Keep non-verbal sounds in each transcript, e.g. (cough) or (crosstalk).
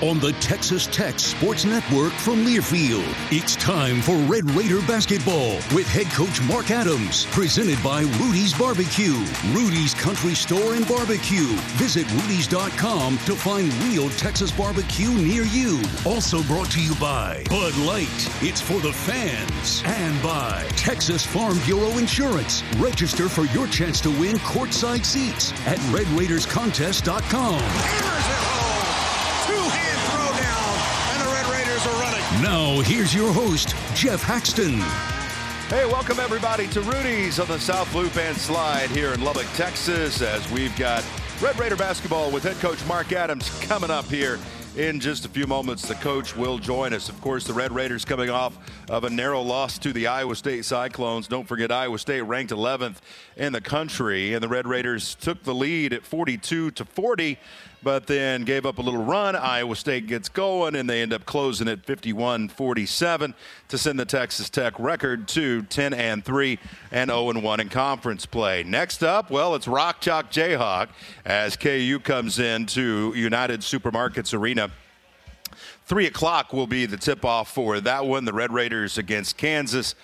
On the Texas Tech Sports Network from Learfield, it's time for Red Raider basketball with head coach Mark Adams. Presented by Rudy's Barbecue, Rudy's Country Store and Barbecue. Visit Rudy's.com to find real Texas barbecue near you. Also brought to you by Bud Light. It's for the fans. And by Texas Farm Bureau Insurance. Register for your chance to win courtside seats at RedRaidersContest.com. Now, here's your host, Jeff Haxton. Hey, welcome everybody to Rudy's on the South Loop and Slide here in Lubbock, Texas, as we've got Red Raider basketball with head coach Mark Adams coming up here in just a few moments. The coach will join us. Of course, the Red Raiders coming off of a narrow loss to the Iowa State Cyclones. Don't forget, Iowa State ranked 11th in the country, and the Red Raiders took the lead at 42 to 40 but then gave up a little run. Iowa State gets going, and they end up closing at 51 47 to send the Texas Tech record to 10 and 3 and 0 and 1 in conference play. Next up, well, it's Rock Chalk Jayhawk as KU comes in to United Supermarkets Arena. Three o'clock will be the tip off for that one. The Red Raiders against Kansas.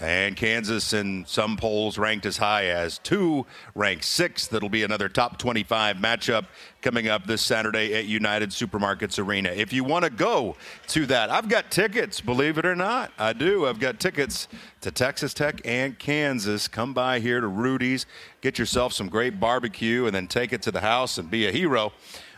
And Kansas, in some polls, ranked as high as two, ranked six. That'll be another top 25 matchup coming up this Saturday at United Supermarkets Arena. If you want to go to that, I've got tickets, believe it or not. I do. I've got tickets to Texas Tech and Kansas. Come by here to Rudy's, get yourself some great barbecue, and then take it to the house and be a hero.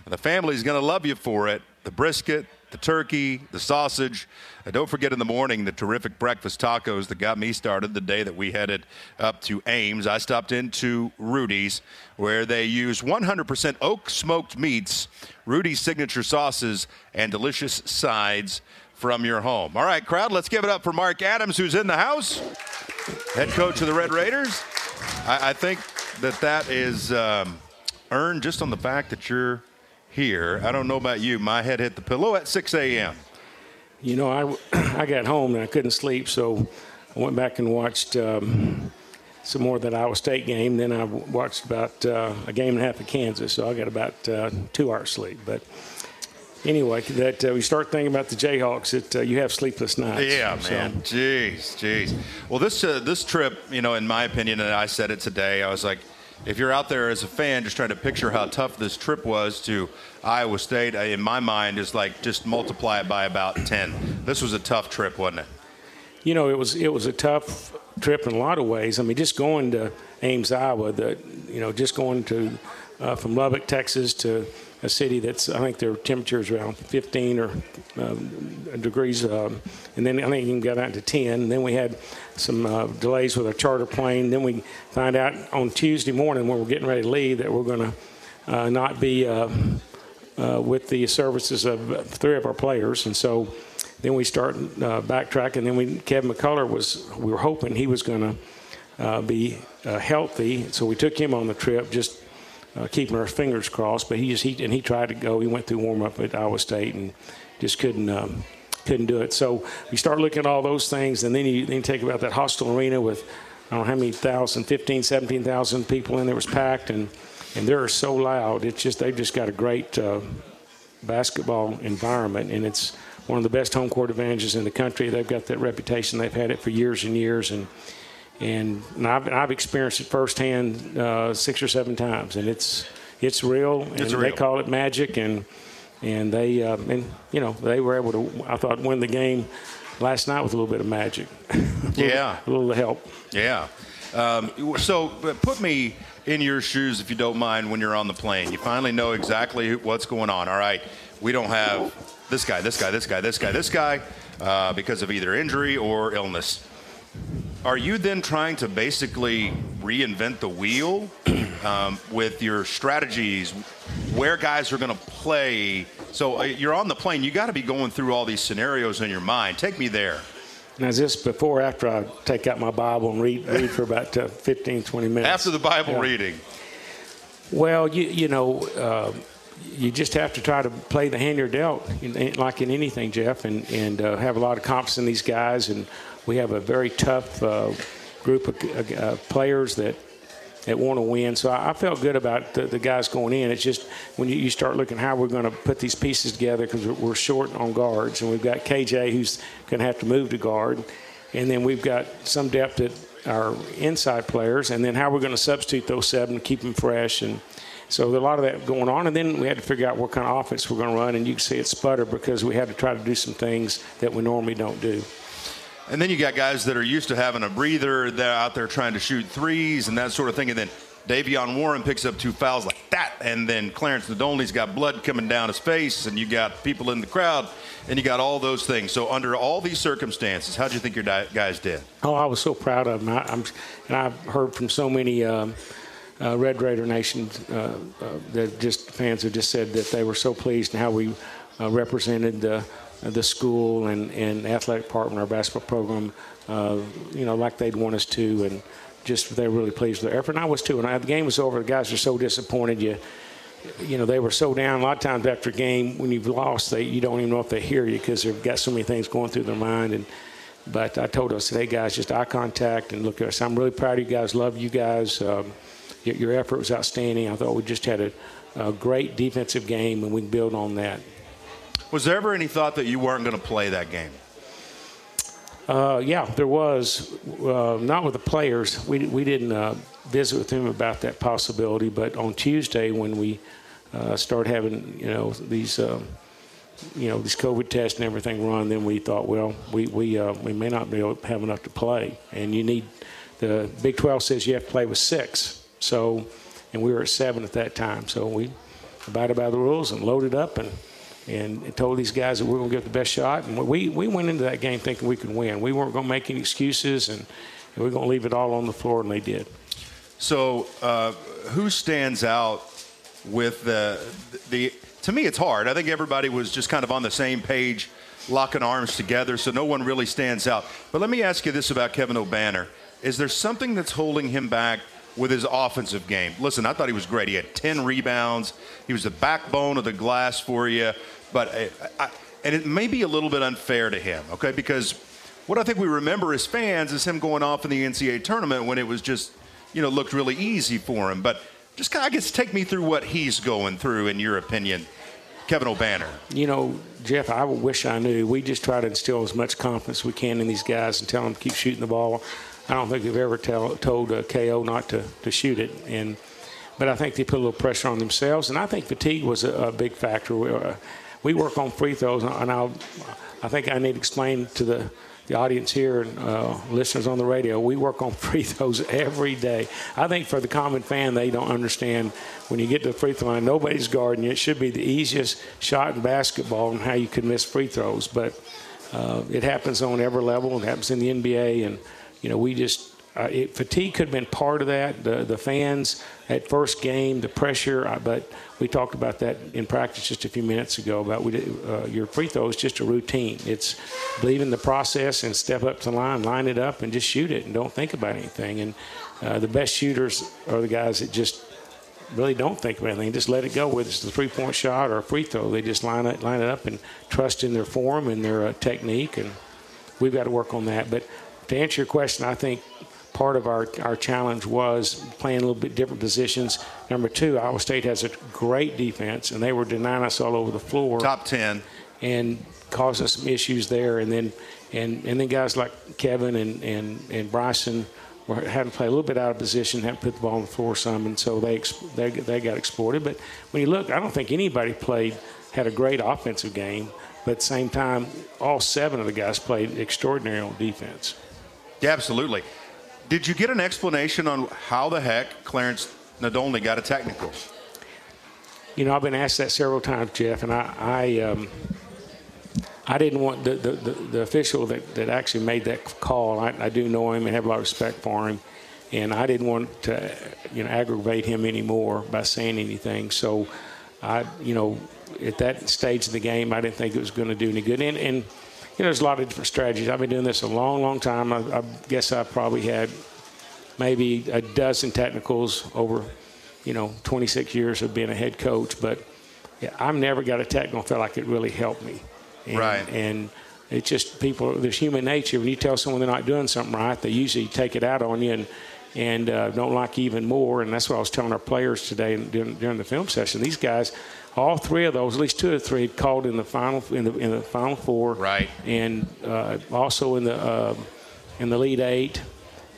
The family's going to love you for it. The brisket, the turkey, the sausage. Uh, don't forget in the morning the terrific breakfast tacos that got me started the day that we headed up to Ames. I stopped into Rudy's where they use 100% oak smoked meats, Rudy's signature sauces, and delicious sides from your home. All right, crowd, let's give it up for Mark Adams, who's in the house, head coach of the Red Raiders. I, I think that that is um, earned just on the fact that you're here. I don't know about you. My head hit the pillow at 6 a.m. You know, I, (clears throat) I got home and I couldn't sleep, so I went back and watched um, some more of that Iowa State game. Then I watched about uh, a game and a half of Kansas, so I got about uh, two hours sleep. But anyway, that uh, we start thinking about the Jayhawks, that uh, you have sleepless nights. Yeah, So- man. Jeez, jeez. Well, this uh, this trip, you know, in my opinion, and I said it today, I was like, if you're out there as a fan just trying to picture how tough this trip was to Iowa State, in my mind, is like just multiply it by about 10. This was a tough trip, wasn't it? you know, it was it was a tough trip in a lot of ways. I mean, just going to Ames, Iowa, the you know, just going to uh, from Lubbock, Texas, to a city that's I think their temperature is around 15 or um, degrees, um, and then I think you can get out to 10. And then we had some uh, delays with our charter plane. Then we find out on Tuesday morning when we're getting ready to leave that we're going to uh, not be. Uh, uh, with the services of three of our players, and so then we start uh, backtracking. Then we Kevin McCullar was we were hoping he was going to uh, be healthy, so we took him on the trip, just keeping our fingers crossed. But he just he and he tried to go. He went through warm up at Iowa State and just couldn't. Um, couldn't do it. So we start looking at all those things, and then you then you take about that hostile arena with I don't know how many thousand, 15, 17,000 people in there. Was packed, and and they're so loud. It's just they've just got a great uh, basketball environment, and it's one of the best home court advantages in the country. They've got that reputation. They've had it for years and years, and and, and I've, I've experienced it firsthand uh, six or seven times, and it's it's real. And It's they call it magic, and and they uh, and you know they were able to I thought win the game last night with a little bit of magic. (laughs) Yeah. a little help. Yeah. Um, so put me in your shoes, if you don't mind, when you're on the plane. You finally know exactly what's going on. All right, we don't have this guy, this guy, this guy, this guy, this guy uh, because of either injury or illness. Are you then trying to basically reinvent the wheel (clears throat) um, with your strategies, where guys are going to play? So uh, you're on the plane. You got to be going through all these scenarios in your mind. Take me there. Now, is this before or after I take out my Bible and read, read for about uh, 15, 20 minutes? After the Bible Yeah. reading. Well, you, you know, uh, you just have to try to play the hand you're dealt, in- in- like in anything, Jeff, and, and uh, have a lot of confidence in these guys. And we have a very tough uh, group of uh, players that that want to win. So I, I felt good about the, the guys going in. It's just when you, you start looking how we're going to put these pieces together because we're, we're short on guards, and we've got KJ who's going to have to move to guard, and then we've got some depth at our inside players, and then how we're going to substitute those seven keep them fresh and. So there's a lot of that going on, and then we had to figure out what kind of offense we're going to run, and you can see it sputter because we had to try to do some things that we normally don't do. And then you got guys that are used to having a breather. They're out there trying to shoot threes and that sort of thing. And then Davion Warren picks up two fouls like that. And then Clarence Nadolny's got blood coming down his face. And you got people in the crowd. And you got all those things. So under all these circumstances, how do you think your guys did? Oh, I was so proud of them. I, I'm, and I've heard from so many um, uh, Red Raider Nation uh, uh, that just fans have just said that they were so pleased in how we uh, represented the the school and, and athletic department, our basketball program, uh, you know, like they'd want us to, and just they were really pleased with their effort. And I was too. And I, the game was over. The guys were so disappointed. You you know, they were so down. A lot of times after a game, when you've lost, they, you don't even know if they hear you because they've got so many things going through their mind. And but I told us, hey guys, just eye contact and look at us. I'm really proud of you guys. Love you guys. Um, your, your effort was outstanding. I thought we just had a, a great defensive game, and we can build on that. Was there ever any thought that you weren't going to play that game? Uh, yeah, there was. Uh, not with the players. We, we didn't uh, visit with them about that possibility. But on Tuesday, when we uh, started having, you know, these, um, you know, these COVID tests and everything run, then we thought, well, we we uh, we may not be able to have enough to play, and you need. The Big 12 says you have to play with six. So, and we were at seven at that time. So we abided by the rules and loaded up and and told these guys that we are going to give the best shot. And we, we went into that game thinking we could win. We weren't going to make any excuses, and, and we were going to leave it all on the floor, and they did. So, uh, who stands out with the, the? To me, it's hard. I think everybody was just kind of on the same page, locking arms together, so no one really stands out. But let me ask you this about Kevin Obanor: Is there something that's holding him back with his offensive game? Listen, I thought he was great. He had 10 rebounds. He was the backbone of the glass for you. But I, I, and it may be a little bit unfair to him, okay? Because what I think we remember as fans is him going off in the NCAA tournament when it was just, you know, looked really easy for him. But just kind of, I guess, take me through what he's going through, in your opinion. Kevin Obanor? You know, Jeff, I wish I knew. We just try to instill as much confidence we can in these guys and tell them to keep shooting the ball. I don't think they've ever tell, told KO not to, to shoot it. And but I think they put a little pressure on themselves, and I think fatigue was a, a big factor. We, uh, we, work on free throws, and I'll, I think I need to explain to the the audience here and uh, listeners on the radio, we work on (laughs) free throws every day. I think for the common fan, they don't understand when you get to the free throw line, nobody's guarding you. It should be the easiest shot in basketball and how you can miss free throws. But uh, it happens on every level. It happens in the NBA, and you know we just uh, it, fatigue could have been part of that. The the fans at first game, the pressure. Uh, but we talked about that in practice just a few minutes ago. About we, uh, your free throw is just a routine. It's believe in the process and step up to the line, line it up, and just shoot it, and don't think about anything. And uh, the best shooters are the guys that just really don't think about anything. Just let it go. Whether it's a three point shot or a free throw, they just line it line it up and trust in their form and their uh, technique. And we've got to work on that. But to answer your question, I think part of our, our challenge was playing a little bit different positions. Number two, Iowa State has a great defense, and they were denying us all over the floor. Top 10. And causing some issues there. And then and, and then guys like Kevin and, and, and Bryson were, had to play a little bit out of position, had to put the ball on the floor some, and so they, they, they got exploited. But when you look, I don't think anybody played, had a great offensive game. But at the same time, all seven of the guys played extraordinary on defense. Yeah, absolutely. Did you get an explanation on how the heck Clarence Nadolny got a technical? You know, I've been asked that several times, Jeff, and I, I, um, I didn't want the, the, the, official that, that actually made that call. I, I do know him and have a lot of respect for him, and I didn't want to, you know, aggravate him anymore by saying anything. So, I, you know, at that stage of the game, I didn't think it was going to do any good. And, and you know, there's a lot of different strategies. I've been doing this a long, long time. I, I guess I probably had maybe a dozen technicals over, you know, 26 years of being a head coach. But yeah, I've never got a technical felt like it really helped me. And, right. And it's just people. There's human nature. When you tell someone they're not doing something right, they usually take it out on you and and uh, don't like you even more. And that's what I was telling our players today during, during the film session. These guys all three of those, at least two or three, called in the final in the in the final four, right? And uh, also in the uh, in the Elite Eight.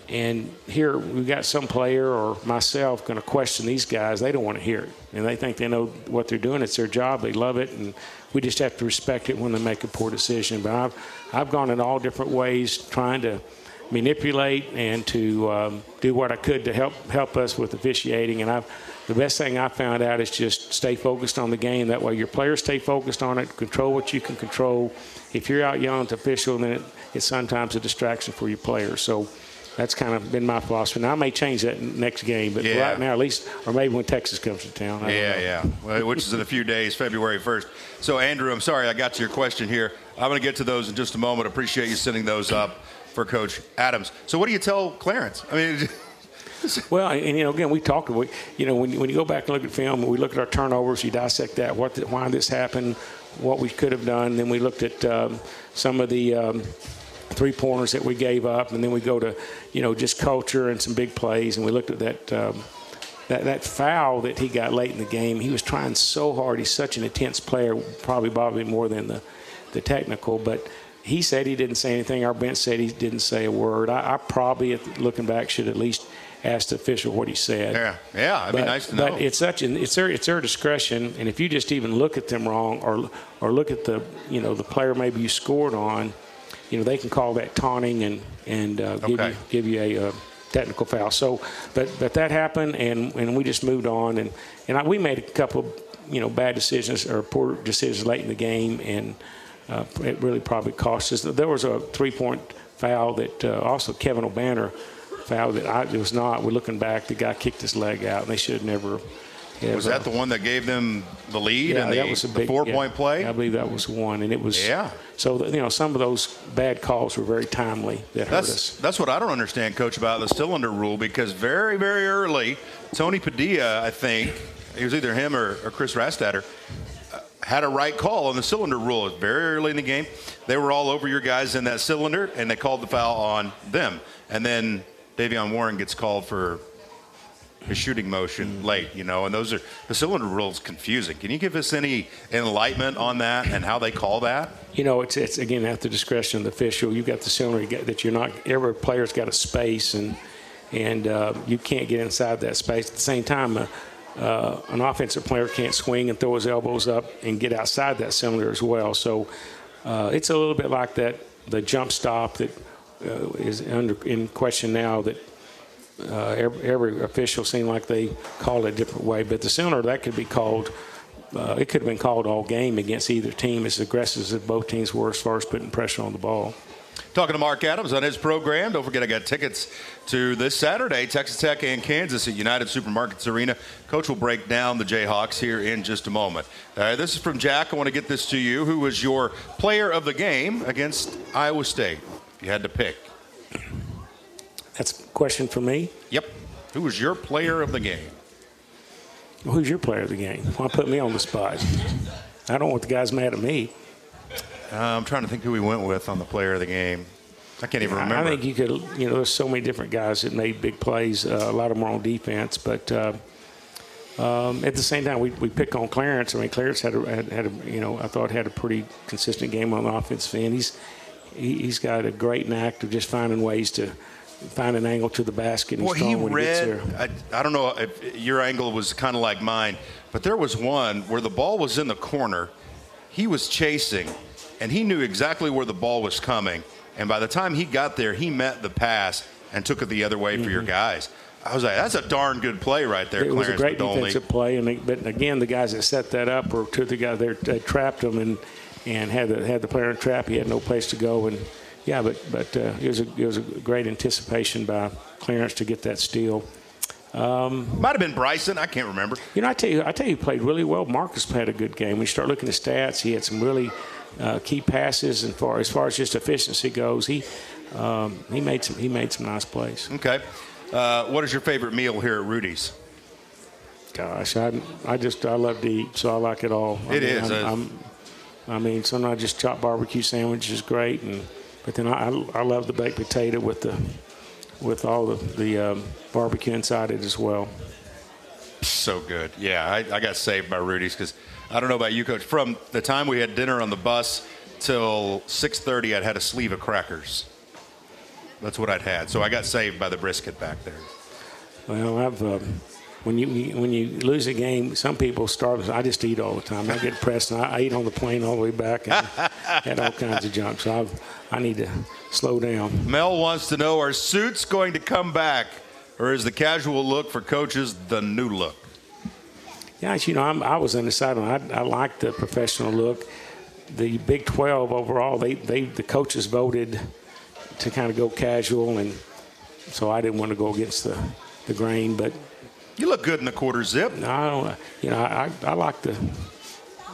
And here we've got some player or myself going to question these guys. They don't want to hear it, and they think they know what they're doing. It's their job. They love it, and we just have to respect it when they make a poor decision. But I've I've gone in all different ways trying to manipulate and to um, do what I could to help help us with officiating. And I've the best thing I found out is just stay focused on the game. That way, your players stay focused on it. Control what you can control. If you're out yelling to official, then it, it's sometimes a distraction for your players. So that's kind of been my philosophy. Now I may change that next game, but yeah. right now, at least, or maybe when Texas comes to town. yeah, yeah. Well, which is in a few days, February 1st. So Andrew, I'm sorry I got to your question here. I'm going to get to those in just a moment. Appreciate you sending those up for Coach Adams. So what do you tell Clarence? I mean. (laughs) (laughs) well, and you know, again, we talked. We, you know, when you, when you go back and look at film, we look at our turnovers, you dissect that, what, the, why this happened, what we could have done. Then we looked at um, some of the um, three pointers that we gave up, and then we go to, you know, just culture and some big plays, and we looked at that. Um, that, that foul that he got late in the game, he was trying so hard. He's such an intense player, probably probably more than the, the technical. But he said he didn't say anything. Our bench said he didn't say a word. I, I probably, looking back, should at least ask the official what he said. Yeah, yeah, it'd but, be nice to know. But it's such an it's their it's their discretion, and if you just even look at them wrong, or or look at the you know the player maybe you scored on, you know they can call that taunting and and uh, give okay. you give you a. Uh, technical foul. So, but but that happened, and, and we just moved on, and and I, we made a couple you know bad decisions or poor decisions late in the game, and uh, it really probably cost us. There was a three point foul that uh, also Kevin Obanor foul that I, it was not. We're looking back. The guy kicked his leg out, and they should have never. Have, was that the one that gave them the lead yeah, and the, that was a big, four yeah, point play? I believe that was one, and it was. Yeah. So you know, some of those bad calls were very timely that that's, hurt us. That's what I don't understand, Coach, about the cylinder rule because very, very early, Tony Padilla, I think, it was either him or, or Chris Rastatter, uh, had a right call on the cylinder rule. It was very early in the game. They were all over your guys in that cylinder, and they called the foul on them. And then Davion Warren gets called for a shooting motion late, you know, and those are the cylinder rules confusing. Can you give us any enlightenment on that and how they call that? You know, it's, it's again at the discretion of the official. You've got the cylinder you got- that you're not. Every player's got a space, and and uh, you can't get inside that space. At the same time, uh, uh, an offensive player can't swing and throw his elbows up and get outside that cylinder as well. So uh, it's a little bit like that the jump stop that is under in question now that uh, every, every official seemed like they called it a different way. But the cylinder that could be called. Uh, it could have been called all game against either team as aggressive as both teams were as far as putting pressure on the ball. Talking to Mark Adams on his program. Don't forget, I got tickets to this Saturday, Texas Tech and Kansas at United Supermarkets Arena. Coach will break down the Jayhawks here in just a moment. Uh, this is from Jack. I want to get this to you. Who was your player of the game against Iowa State? You had to pick. That's a question for me. Yep. Who was your player of the game? Well, who's your player of the game? Why put me on the spot? I don't want the guys mad at me. Uh, I'm trying to think who we went with on the player of the game. I can't even remember. I think you could, you know, there's so many different guys that made big plays. Uh, a lot of them were on defense, but uh, um, at the same time, we, we pick on Clarence. I mean, Clarence had, a, had, had a, you know, I thought had a pretty consistent game on the offensive end. He's he, he's got a great knack of just finding ways to find an angle to the basket. And Well, he when he gets read. there. I, I don't know if your angle was kind of like mine, but there was one where the ball was in the corner. He was chasing, and he knew exactly where the ball was coming. And by the time he got there, he met the pass and took it the other way for your guys. I was like, that's a darn good play right there, Mm-hmm. It was a great Nadolny. defensive play, and they, but again, the guys that set that up were two of the guys there that trapped him and and had the had the player in trap. He had no place to go, and yeah, but but uh, it was a it was a great anticipation by Clarence to get that steal. Might have been Bryson. I can't remember. You know, I tell you, I tell you, he played really well. Marcus had a good game. When you start looking at stats, he had some really uh, key passes, and far as far as just efficiency goes, he um, he made some he made some nice plays. Okay. Uh, what is your favorite meal here at Rudy's? Gosh, I, I just I love to eat, so I like it all. I mean, is, I'm, uh, I'm, I mean, sometimes just chopped barbecue sandwich is great, and but then I, I, love the baked potato with the with all the the um, barbecue inside it as well. So good. Yeah, I, I got saved by Rudy's because I don't know about you, Coach. From the time we had dinner on the bus till 6:30, I'd had a sleeve of crackers. That's what I'd had. So I got saved by the brisket back there. Well, I've um, when you when you lose a game, some people starve. I just eat all the time. I get pressed, and I, I eat on the plane all the way back, and (laughs) had all kinds of junk. So I've, I need to slow down. Mel wants to know: Are suits going to come back, or is the casual look for coaches the new look? Yeah, you know, I'm, I was undecided. I, I like the professional look. The Big 12 overall, they, they the coaches voted to kind of go casual, and so I didn't want to go against the, the grain. But You look good in the quarter zip. I don't, you know, I, I like the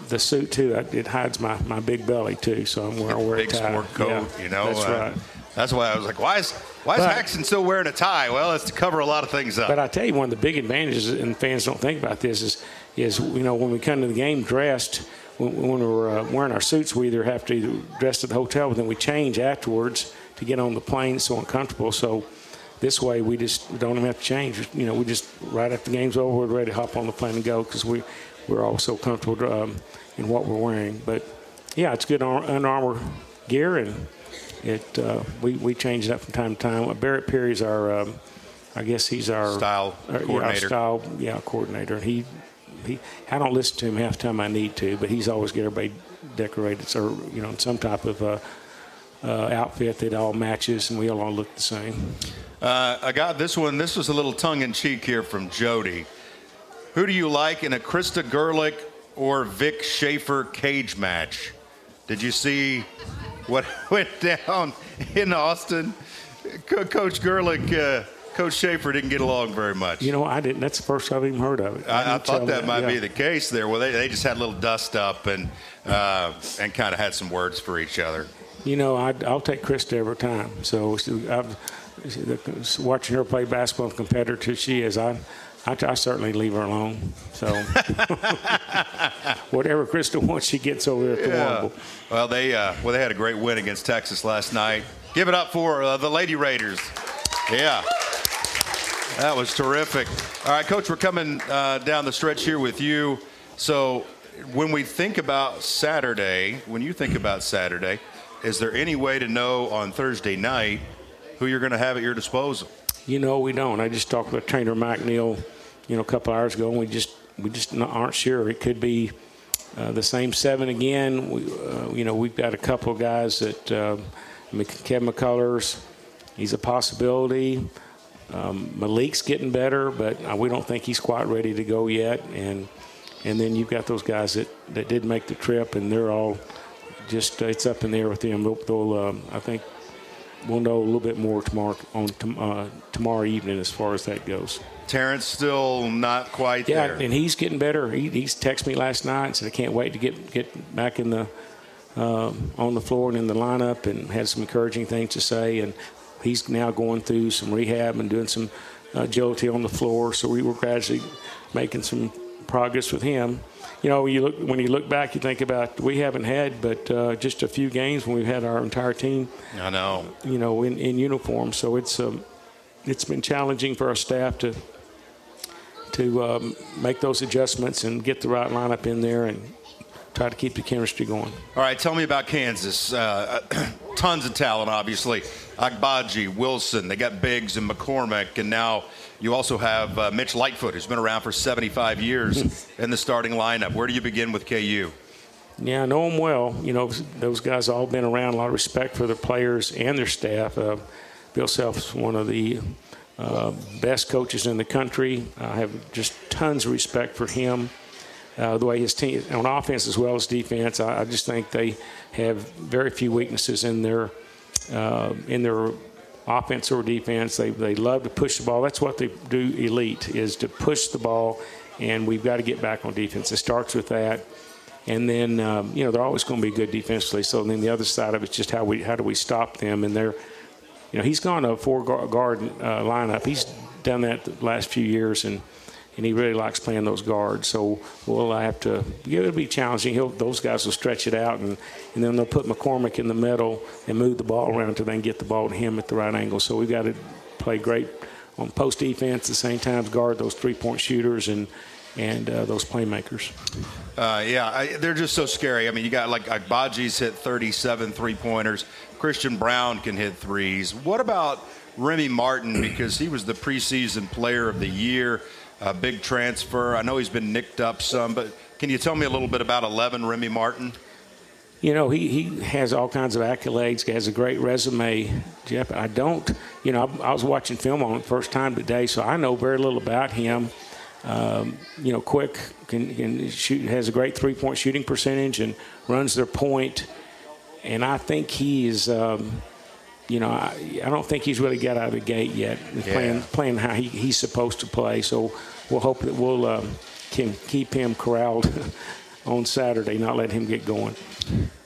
the suit too. I, it hides my, my big belly too, so I'm wearing, wear a Big tie. sport coat. Yeah, you know. that's uh, right. That's why I was like, why is why is But- Haxton still wearing a tie? Well, it's to cover a lot of things up. But I tell you, one of the big advantages, and fans don't think about this, is is you know when we come to the game dressed, when, when we're uh, wearing our suits, we either have to dress at the hotel, but then we change afterwards to get on the plane. It's so uncomfortable. So this way, we just don't even have to change. You know, we just right after the game's over, we're ready to hop on the plane and go because we we're all so comfortable um, in what we're wearing. But yeah, it's good Under Armour gear, and it uh, we we change that from time to time. Barrett Perry's our um, I guess he's our Style uh, yeah, our coordinator. style, yeah, coordinator. And he, he, I don't listen to him half the time I need to, but he's always get everybody decorated or you know in some type of uh, uh, outfit that all matches, and we all look the same. Uh, I got this one. This was a little tongue in cheek here from Jody. Who do you like in a Krista Gerlich or Vic Schaefer cage match? Did you see what (laughs) went down in Austin? Co- Coach Gerlich, uh, Coach Schaefer didn't get along very much. You know, I didn't. That's the first I've even heard of it. I, I didn't thought that might be the case there. Well, they, they just had a little dust up and uh, and kind of had some words for each other. You know, I, I'll take Krista every time. So I've watching her play basketball, competitor she is, I, I, I certainly leave her alone. So (laughs) whatever Krista wants, she gets over there at the Yeah. Well, they uh, well they had a great win against Texas last night. Give it up for uh, the Lady Raiders. Yeah. That was terrific. All right, Coach, we're coming uh, down the stretch here with you. So, when we think about Saturday, when you think about Saturday, is there any way to know on Thursday night who you're going to have at your disposal? You know, we don't. I just talked with trainer Mike Neal, you know, a couple hours ago, and we just we just aren't sure. It could be uh, the same seven again. We, uh, you know, we've got a couple of guys that uh, Kevin McCullers, he's a possibility. Um, Mylik's getting better, but uh, we don't think he's quite ready to go yet. And and then you've got those guys that, that did make the trip, and they're all just uh, it's up in the air with them. They'll, they'll um, I think we'll know a little bit more tomorrow on uh, tomorrow evening as far as that goes. Terrence still not quite there. yeah, there. and he's getting better. He, he's texted me last night and said I can't wait to get get back in the um, on the floor and in the lineup, and had some encouraging things to say. And he's now going through some rehab and doing some uh, agility on the floor. So we were gradually making some progress with him. You know, when you look when you look back, you think about we haven't had but uh, just a few games when we've had our entire team. I know. You know, in, in uniform. So it's um, it's been challenging for our staff to to um, make those adjustments and get the right lineup in there and try to keep the chemistry going. All right, tell me about Kansas. Uh, (clears throat) tons of talent, obviously. Agbaji, Wilson, they got Biggs and McCormack, and now you also have uh, Mitch Lightfoot, who's been around for 75 years (laughs) in the starting lineup. Where do you begin with KU? Yeah, I know them well. You know, those guys all been around. A lot of respect for their players and their staff. Uh, Bill Self's one of the uh, best coaches in the country. I have just tons of respect for him. Uh, the way his team on offense as well as defense, I, I just think they have very few weaknesses in their uh, in their offense or defense. They they love to push the ball. That's what they do. Elite is to push the ball, and we've got to get back on defense. It starts with that. And then um, you know they're always going to be good defensively. So then the other side of it's just how we how do we stop them? And they're you know he's gone a four guard uh, lineup. He's done that the last few years, and and he really likes playing those guards. So we'll have to. It'll be challenging. He'll, those guys will stretch it out, and, and then they'll put McCormack in the middle and move the ball around to then get the ball to him at the right angle. So we've got to play great on post defense at the same time, guard those three point shooters and and uh, those playmakers. Uh, yeah, I, they're just so scary. I mean, you got like Agbaji's hit 37 three pointers. Christian Braun can hit threes. What about Remy Martin? Because he was the preseason player of the year a big transfer. I know he's been nicked up some, but can you tell me a little bit about 11 Remy Martin? You know, he, he has all kinds of accolades, he has a great resume, Jeff. I don't, you know, I, I was watching film on it first time today, so I know very little about him. Um, you know, quick, can, can shoot, has a great three point shooting percentage and runs their point. And I think he is, um, you know, I, I, don't think he's really got out of the gate yet, yeah. playing playing how he, he's supposed to play. So we'll hope that we'll um, can keep him corralled (laughs) on Saturday, not let him get going.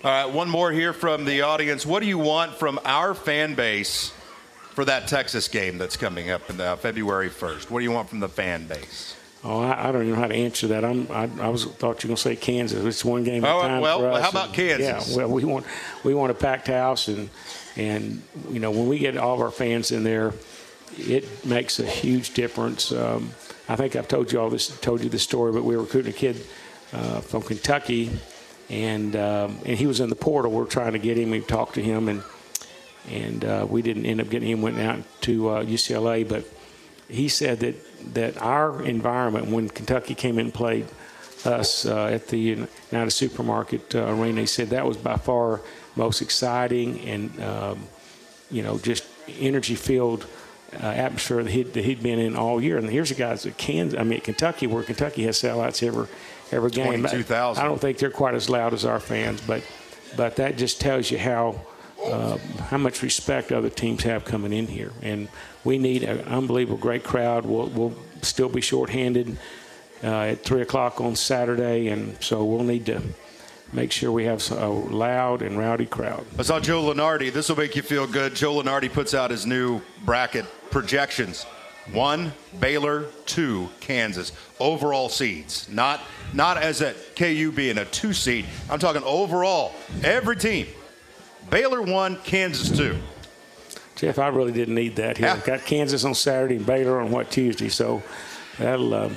All right, one more here from the audience. What do you want from our fan base for that Texas game that's coming up in the, February 1st? What do you want from the fan base? Oh, I, I, don't even know how to answer that. I'm, I, I was thought you were going to say Kansas. It's one game at a oh, time well, for us. Well, how about Kansas? Yeah, well, we want we want a packed house and and, you know, when we get all of our fans in there, it makes a huge difference. Um, I think I've told you all this, told you this story, but we were recruiting a kid uh, from Kentucky, and um, and he was in the portal. We are trying to get him. We talked to him, and and uh, we didn't end up getting him. Went out to uh, UCLA, but he said that that our environment when Kentucky came in and played us uh, at the United Supermarket uh, Arena, he said that was by far most exciting and um, you know just energy filled uh, atmosphere that he'd, that he'd been in all year. And here's a guys at Kansas, I mean at Kentucky, where Kentucky has sellouts every every game. I don't think they're quite as loud as our fans, but but that just tells you how. Uh, how much respect other teams have coming in here, and we need an unbelievable great crowd. We'll, we'll still be shorthanded uh, at three o'clock on Saturday, and so we'll need to make sure we have a loud and rowdy crowd. I saw Joe Lunardi. This will make you feel good. Joe Lunardi puts out his new bracket projections. One, Baylor. Two, Kansas. Overall seeds. Not not as a KU being a two seed. I'm talking overall. Every team. Baylor one, Kansas two. Jeff, I really didn't need that here. Yeah. Got Kansas on Saturday and Baylor on what Tuesday, so that'll um,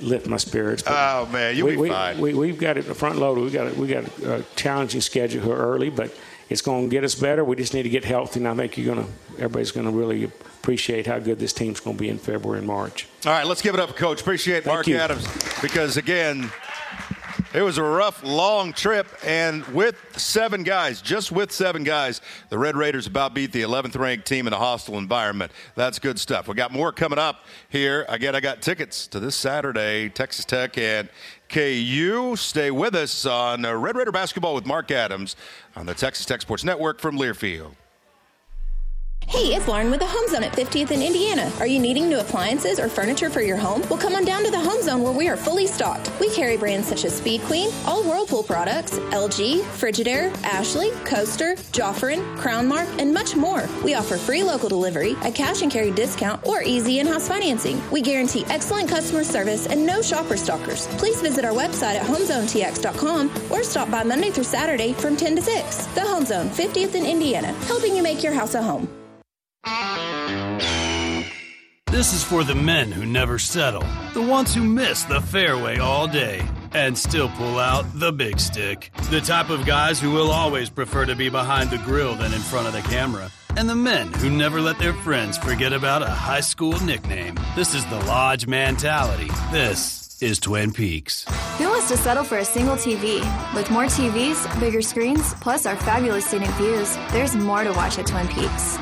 lift my spirits. But Oh, man, you'll we, be we, fine. We, we've got it front loaded. We got it, we got a, a challenging schedule here early, but it's going to get us better. We just need to get healthy, and I think you're going to everybody's going to really appreciate how good this team's going to be in February and March. All right, let's give it up, Coach. Appreciate Thank Mark you. Adams because again, it was a rough, long trip, and with seven guys, just with seven guys, the Red Raiders about beat the 11th ranked team in a hostile environment. That's good stuff. We got more coming up here. Again, I got tickets to this Saturday, Texas Tech and KU. Stay with us on uh, Red Raider basketball with Mark Adams on the Texas Tech Sports Network from Learfield. Hey, it's Lauren with the Home Zone at 50th in Indiana. Are you needing new appliances or furniture for your home? Well, come on down to the Home Zone where we are fully stocked. We carry brands such as Speed Queen, all Whirlpool products, LG, Frigidaire, Ashley, Coaster, Jofran, Crownmark, and much more. We offer free local delivery, a cash and carry discount, or easy in-house financing. We guarantee excellent customer service and no shopper stalkers. Please visit our website at homezonetx.com or stop by Monday through Saturday from 10 to 6. The Home Zone, 50th in Indiana, helping you make your house a home. This is for the men who never settle, the ones who miss the fairway all day and still pull out the big stick, the type of guys who will always prefer to be behind the grill than in front of the camera, and the men who never let their friends forget about a high school nickname. This is the Lodge mentality. This is Twin Peaks. Who wants to settle for a single TV? With more TVs, bigger screens, plus our fabulous scenic views, there's more to watch at Twin Peaks.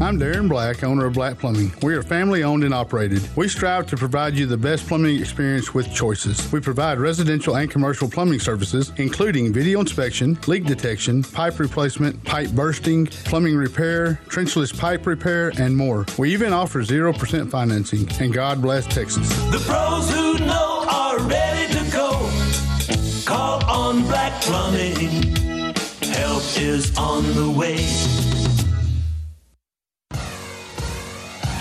I'm Darren Black, owner of Black Plumbing. We are family owned and operated. We strive to provide you the best plumbing experience with choices. We provide residential and commercial plumbing services, including video inspection, leak detection, pipe replacement, pipe bursting, plumbing repair, trenchless pipe repair, and more. We even offer 0% financing. And God bless Texas. The pros who know are ready to go. Call on Black Plumbing. Help is on the way.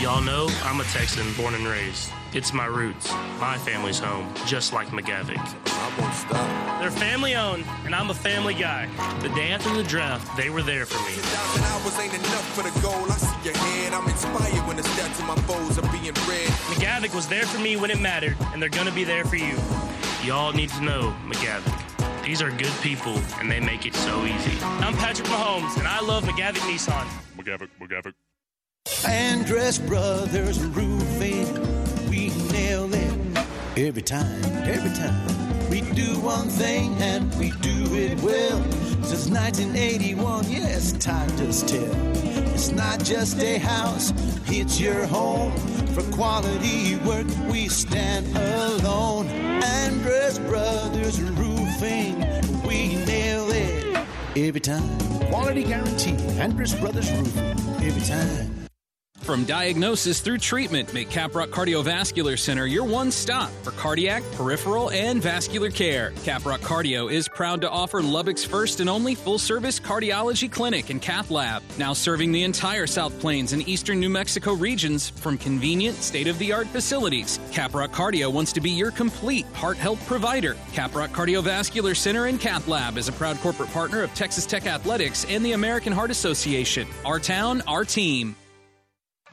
Y'all know I'm a Texan born and raised. It's my roots, my family's home, just like McGavock. I won't stop. They're family owned, and I'm a family guy. The day after the draft, they were there for me. Thousand hours ain't enough for the goal. I see your head. I'm inspired when the stats of my foes are being read. McGavock was there for me when it mattered, and they're gonna be there for you. Y'all need to know McGavock. These are good people, and they make it so easy. I'm Patrick Mahomes, and I love McGavock Nissan. McGavock, McGavock. Andress Brothers Roofing. We nail it every time, every time. We do one thing and we do it well. Since 1981, yes, time does tell. It's not just a house, it's your home. For quality work, we stand alone. Andress Brothers Roofing. We nail it every time. Quality guarantee. Andress Brothers Roofing. Every time. From diagnosis through treatment, make Caprock Cardiovascular Center your one stop for cardiac, peripheral, and vascular care. Caprock Cardio is proud to offer Lubbock's first and only full service cardiology clinic and cath lab, now serving the entire South Plains and eastern New Mexico regions from convenient, state of the art facilities. Caprock Cardio wants to be your complete heart health provider. Caprock Cardiovascular Center and Cath Lab is a proud corporate partner of Texas Tech Athletics and the American Heart Association. Our town, our team.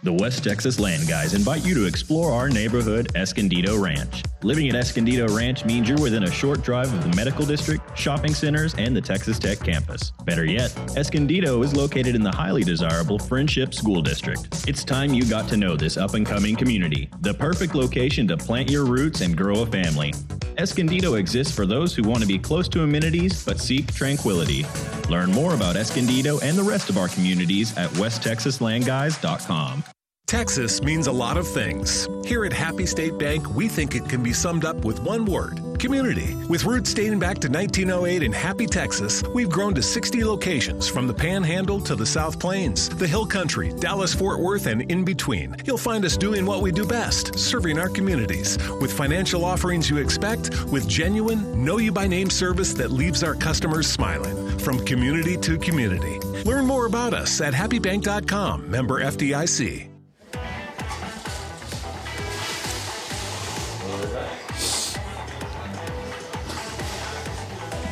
The West Texas Land Guys invite you to explore our neighborhood, Escondido Ranch. Living at Escondido Ranch means you're within a short drive of the medical district, shopping centers, and the Texas Tech campus. Better yet, Escondido is located in the highly desirable Frenship School District. It's time you got to know this up and coming community, the perfect location to plant your roots and grow a family. Escondido exists for those who want to be close to amenities but seek tranquility. Learn more about Escondido and the rest of our communities at westtexaslandguys.com. Texas means a lot of things. Here at Happy State Bank, we think it can be summed up with one word community. With roots dating back to 1908 in Happy, Texas, we've grown to 60 locations from the Panhandle to the South Plains, the Hill Country, Dallas Fort Worth, and in between. You'll find us doing what we do best serving our communities with financial offerings you expect, with genuine, know you by name service that leaves our customers smiling from community to community. Learn more about us at happybank.com, member FDIC.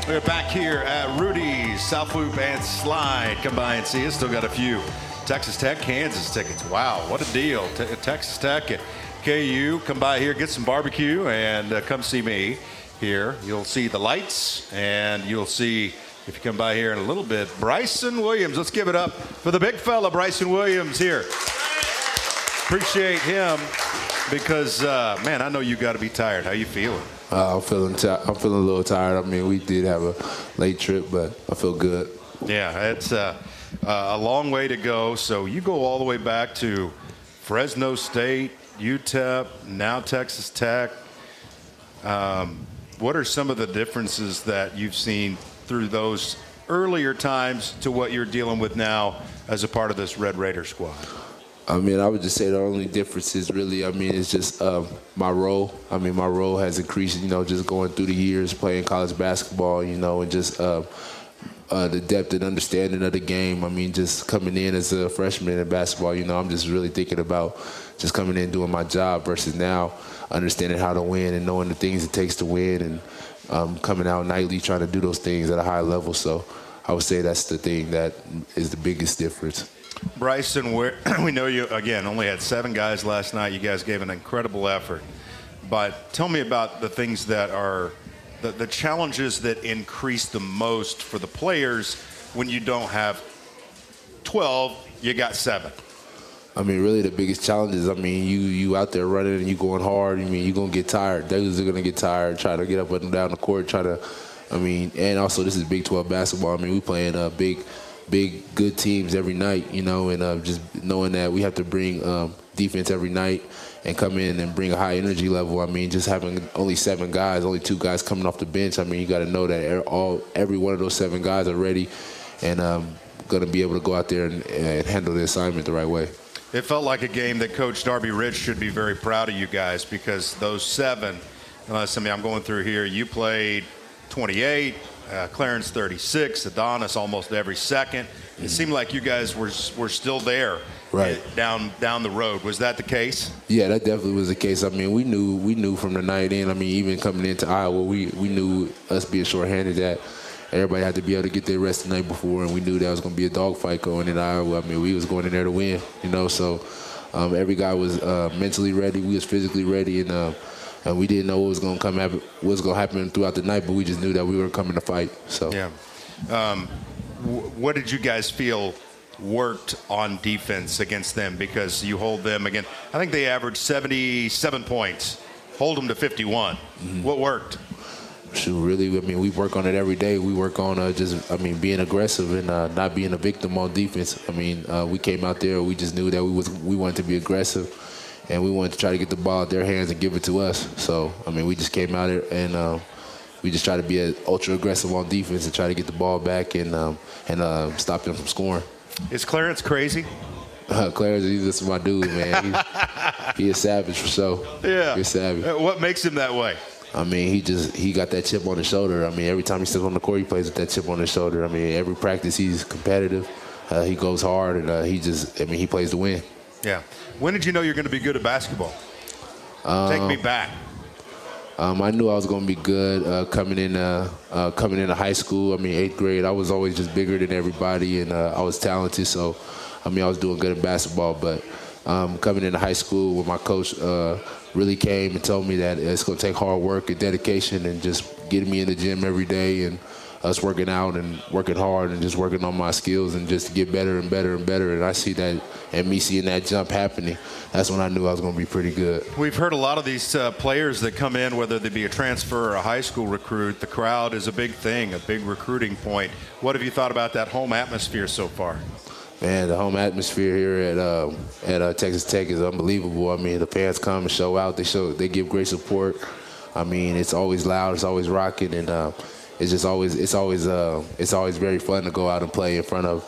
We're back here at Rudy's South Loop and Slide. Come by and see us. Still got a few Texas Tech, Kansas tickets. Wow, what a deal! Te- Texas Tech at KU. Come by here, get some barbecue, and uh, come see me here. You'll see the lights, and you'll see if you come by here in a little bit, Bryson Williams. Let's give it up for the big fella, Bryson Williams here. Appreciate him because uh, man, I know you got to be tired. How you feeling? Uh, I'm feeling ti I'm feeling a little tired. I mean, we did have a late trip, but I feel good. Yeah, it's uh, uh, a long way to go. So you go all the way back to Fresno State, UTEP, now Texas Tech. Um, what are some of the differences that you've seen through those earlier times to what you're dealing with now as a part of this Red Raider squad? I mean, I would just say the only difference is really, I mean, it's just um, my role. I mean, my role has increased, you know, just going through the years playing college basketball, you know, and just uh, uh, the depth and understanding of the game. I mean, just coming in as a freshman in basketball, you know, I'm just really thinking about just coming in doing my job versus now understanding how to win and knowing the things it takes to win and um, coming out nightly trying to do those things at a high level. So I would say that's the thing that is the biggest difference. Bryson, (clears throat) we know you again only had seven guys last night. You guys gave an incredible effort, but tell me about the things that are the, the challenges that increase the most for the players when you don't have 12, you got seven. I mean, really, the biggest challenge is, I mean, you you out there running and you going hard. I mean, you're gonna get tired. Those are gonna get tired trying to get up and down the court, trying to. I mean, and also this is Big 12 basketball. I mean, we playing uh, big, big, good teams every night, you know, and uh, just knowing that we have to bring um, defense every night and come in and bring a high energy level. I mean, just having only seven guys, only two guys coming off the bench. I mean, you got to know that all every one of those seven guys are ready and um, going to be able to go out there and, and handle the assignment the right way. It felt like a game that Coach Darby Rich should be very proud of you guys because those seven, unless I mean I'm going through here, you played 28, uh, Clarence 36, Adonis almost every 2nd It Mhm. seemed like you guys were were still there, Right. uh, down down the road. Was that the case? Yeah, that definitely was the case. I mean, we knew we knew from the night in. I mean, even coming into Iowa, we we knew us being shorthanded that everybody had to be able to get their rest the night before, and we knew that was going to be a dogfight going in Iowa. I mean, we was going in there to win, you know. So um, every guy was uh, mentally ready. We was physically ready, and uh, and we didn't know what was going to come happen, what was going to happen throughout the night, but we just knew that we were coming to fight. So Yeah. Um, w- what did you guys feel worked on defense against them? Because you hold them again. I think they averaged 77 points. Hold them to 51. What worked? Shoot, really, I mean, we work on it every day. We work on uh, just, I mean, being aggressive and uh, not being a victim on defense. I mean, uh, we came out there, we just knew that we was we wanted to be aggressive, and we wanted to try to get the ball out their hands and give it to us. So, I mean, we just came out there and uh, we just tried to be ultra aggressive on defense and try to get the ball back and um, and uh, stop them from scoring. Is Clarence crazy? Uh, Clarence, he's just my dude, man. He's, he a savage for sure. Yeah. He's savage. Uh, What makes him that way? I mean, he just he got that chip on his shoulder. I mean, every time he steps on the court, he plays with that chip on his shoulder. I mean, every practice he's competitive. Uh, he goes hard, and uh, he just I mean, he plays to win. Yeah. When did you know you're going to be good at basketball? Take me Um, back. Um, I knew I was going to be good uh, coming in uh, uh, coming into high school. I mean, eighth grade, I was always just bigger than everybody, and uh, I was talented. So, I mean, I was doing good at basketball. But um, coming into high school, when my coach uh, really came and told me that it's going to take hard work and dedication, and just getting me in the gym every day, and us working out and working hard, and just working on my skills, and just to get better and better and better. And I see that, and me seeing that jump happening, that's when I knew I was going to be pretty good. We've heard a lot of these uh, players that come in, whether they be a transfer or a high school recruit. The crowd is a big thing, a big recruiting point. What have you thought about that home atmosphere so far? Man, the home atmosphere here at uh, at uh, Texas Tech is unbelievable. I mean, the fans come and show out. They show they give great support. I mean, it's always loud. It's always rocking, and uh, it's just always it's always uh, it's always very fun to go out and play in front of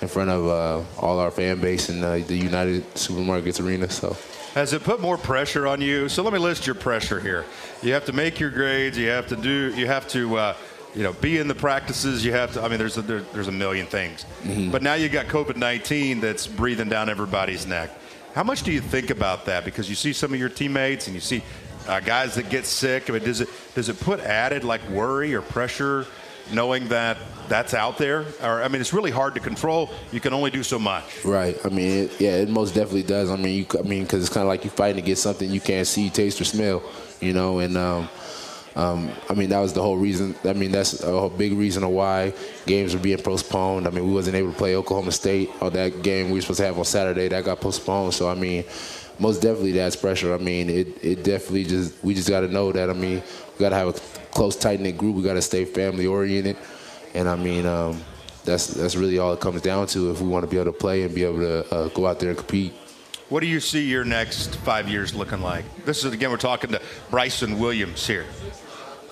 in front of uh, all our fan base in uh, the United Supermarkets Arena. So. Has it put more pressure on you? So let me list your pressure here. You have to make your grades. You have to do. You have to. Uh, you know, be in the practices. You have to. I mean, there's a, there, there's a million things. Mhm. But now you got COVID 19 that's breathing down everybody's neck. How much do you think about that? Because you see some of your teammates and you see uh, guys that get sick. I mean, does it does it put added like worry or pressure knowing that that's out there? Or I mean, it's really hard to control. You can only do so much. Right. I mean, it, yeah, it most definitely does. I mean, you, I mean, because it's kind of like you're fighting against something you can't see, taste, or smell. You know, and um, um, I mean, that was the whole reason. I mean, that's a big reason of why games were being postponed. I mean, we wasn't able to play Oklahoma State or that game we were supposed to have on Saturday. That got postponed. So I mean, most definitely that's pressure. I mean, it, it definitely just we just got to know that. I mean, we got to have a close, tight knit group. We got to stay family oriented, and I mean, um, that's that's really all it comes down to if we want to be able to play and be able to uh, go out there and compete. What do you see your next five years looking like? This is again, we're talking to Bryson Williams here.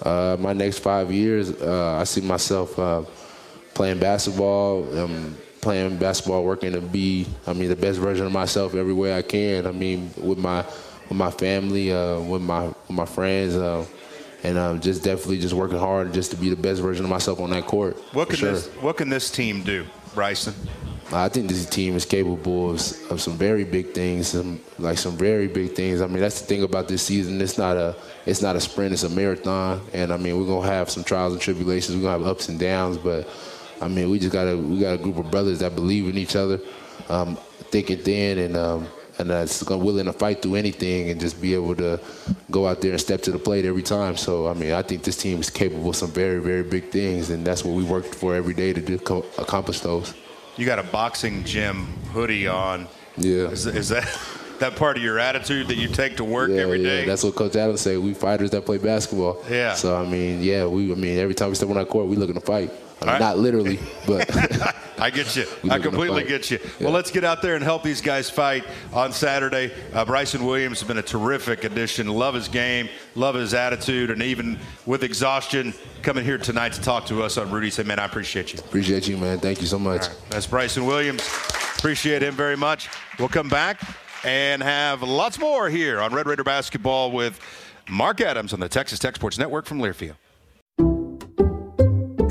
Uh, my next five years, uh, I see myself uh, playing basketball, um, playing basketball, working to be, I mean, the best version of myself every way I can. I mean, with my with my family, uh, with my with my friends, uh, and um, just definitely just working hard just to be the best version of myself on that court. What can sure. this What can this team do, Bryson? I think this team is capable of, of some very big things, some like some very big things. I mean, that's the thing about this season. It's not a it's not a sprint. It's a marathon. And I mean, we're gonna have some trials and tribulations. We're gonna have ups and downs. But I mean, we just got a we got a group of brothers that believe in each other, um, thick and thin, and um, and that's willing to fight through anything and just be able to go out there and step to the plate every time. So I mean, I think this team is capable of some very very big things, and that's what we worked for every day to do, accomplish those. You got a boxing gym hoodie on. Yeah. Is, is that (laughs) that part of your attitude that you take to work yeah, every day? Yeah, that's what Coach Adams said. We fighters that play basketball. Yeah. So I mean, yeah, we. I mean, every time we step on that court, we looking to fight. I mean, right. Not literally, but (laughs) I get you. (laughs) I completely get you. Yeah. Well, let's get out there and help these guys fight on Saturday. Uh, Bryson Williams has been a terrific addition. Love his game, love his attitude, and even with exhaustion, coming here tonight to talk to us on Rudy. Say, man, I appreciate you. Appreciate you, man. Thank you so much. Right. That's Bryson Williams. Appreciate him very much. We'll come back and have lots more here on Red Raider basketball with Mark Adams on the Texas Tech Sports Network from Learfield.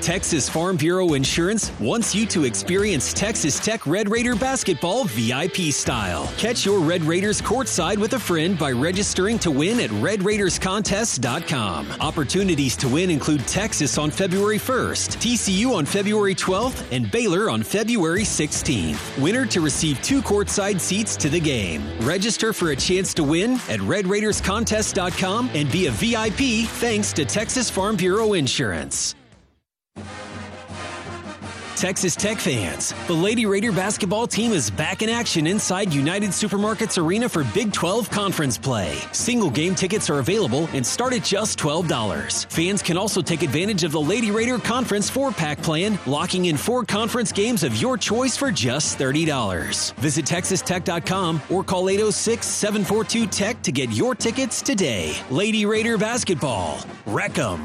Texas Farm Bureau Insurance wants you to experience Texas Tech Red Raider basketball VIP style. Catch your Red Raiders courtside with a friend by registering to win at RedRaidersContest.com. Opportunities to win include Texas on February 1st, TCU on February 12th, and Baylor on February 16th. Winner to receive two courtside seats to the game. Register for a chance to win at RedRaidersContest.com and be a VIP thanks to Texas Farm Bureau Insurance. Texas Tech fans, the Lady Raider basketball team is back in action inside United Supermarkets Arena for Big 12 conference play. Single game tickets are available and start at just $12. Fans can also take advantage of the Lady Raider Conference 4 pack plan, locking in four conference games of your choice for just $30. Visit TexasTech.com or call 806 742 Tech to get your tickets today. Lady Raider basketball. Wreck 'em.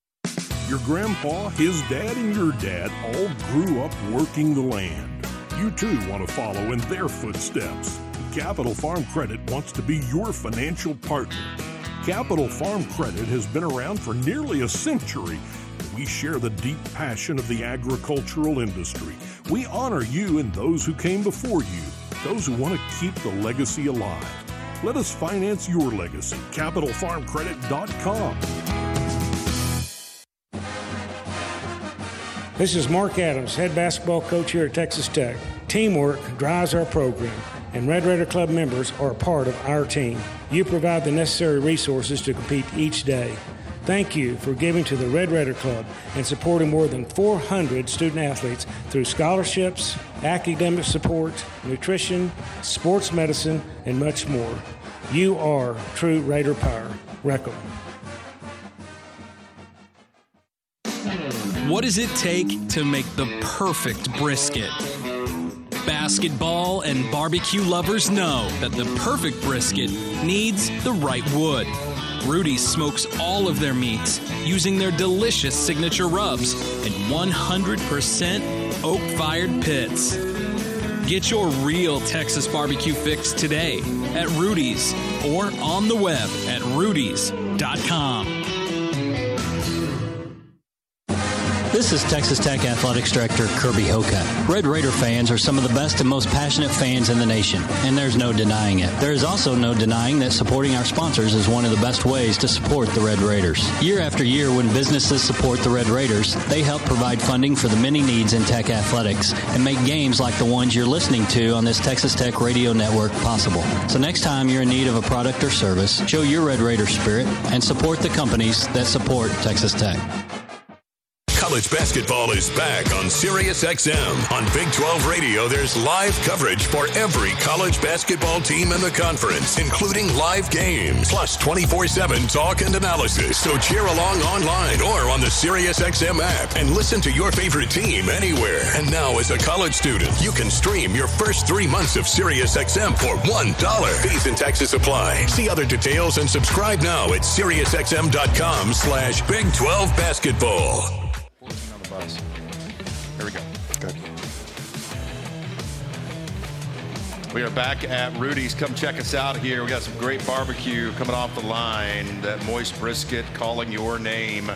Your grandpa, his dad, and your dad all grew up working the land. You too want to follow in their footsteps. Capital Farm Credit wants to be your financial partner. Capital Farm Credit has been around for nearly a century. We share the deep passion of the agricultural industry. We honor you and those who came before you, those who want to keep the legacy alive. Let us finance your legacy. CapitalFarmCredit.com. This is Mark Adams, head basketball coach here at Texas Tech. Teamwork drives our program, and Red Raider Club members are a part of our team. You provide the necessary resources to compete each day. Thank you for giving to the Red Raider Club and supporting more than 400 student athletes through scholarships, academic support, nutrition, sports medicine, and much more. You are true Raider power. Wreck 'em. What does it take to make the perfect brisket? Basketball and barbecue lovers know that the perfect brisket needs the right wood. Rudy's smokes all of their meats using their delicious signature rubs and 100% oak fired pits. Get your real Texas barbecue fix today at Rudy's or on the web at rudys.com. This is Texas Tech Athletics Director Kirby Hocutt. Red Raider fans are some of the best and most passionate fans in the nation, and there's no denying it. There is also no denying that supporting our sponsors is one of the best ways to support the Red Raiders. Year after year, when businesses support the Red Raiders, they help provide funding for the many needs in Tech athletics and make games like the ones you're listening to on this Texas Tech radio network possible. So next time you're in need of a product or service, show your Red Raider spirit and support the companies that support Texas Tech. College basketball is back on SiriusXM. On Big 12 Radio, there's live coverage for every college basketball team in the conference, including live games, plus 24 7 talk and analysis. So cheer along online or on the SiriusXM app and listen to your favorite team anywhere. And now, as a college student, you can stream your first three months of SiriusXM for $1. Fees and taxes apply. See other details and subscribe now at SiriusXM.com slash Big 12 Basketball. We are back at Rudy's. Come check us out here. We got some great barbecue coming off the line. That moist brisket calling your name.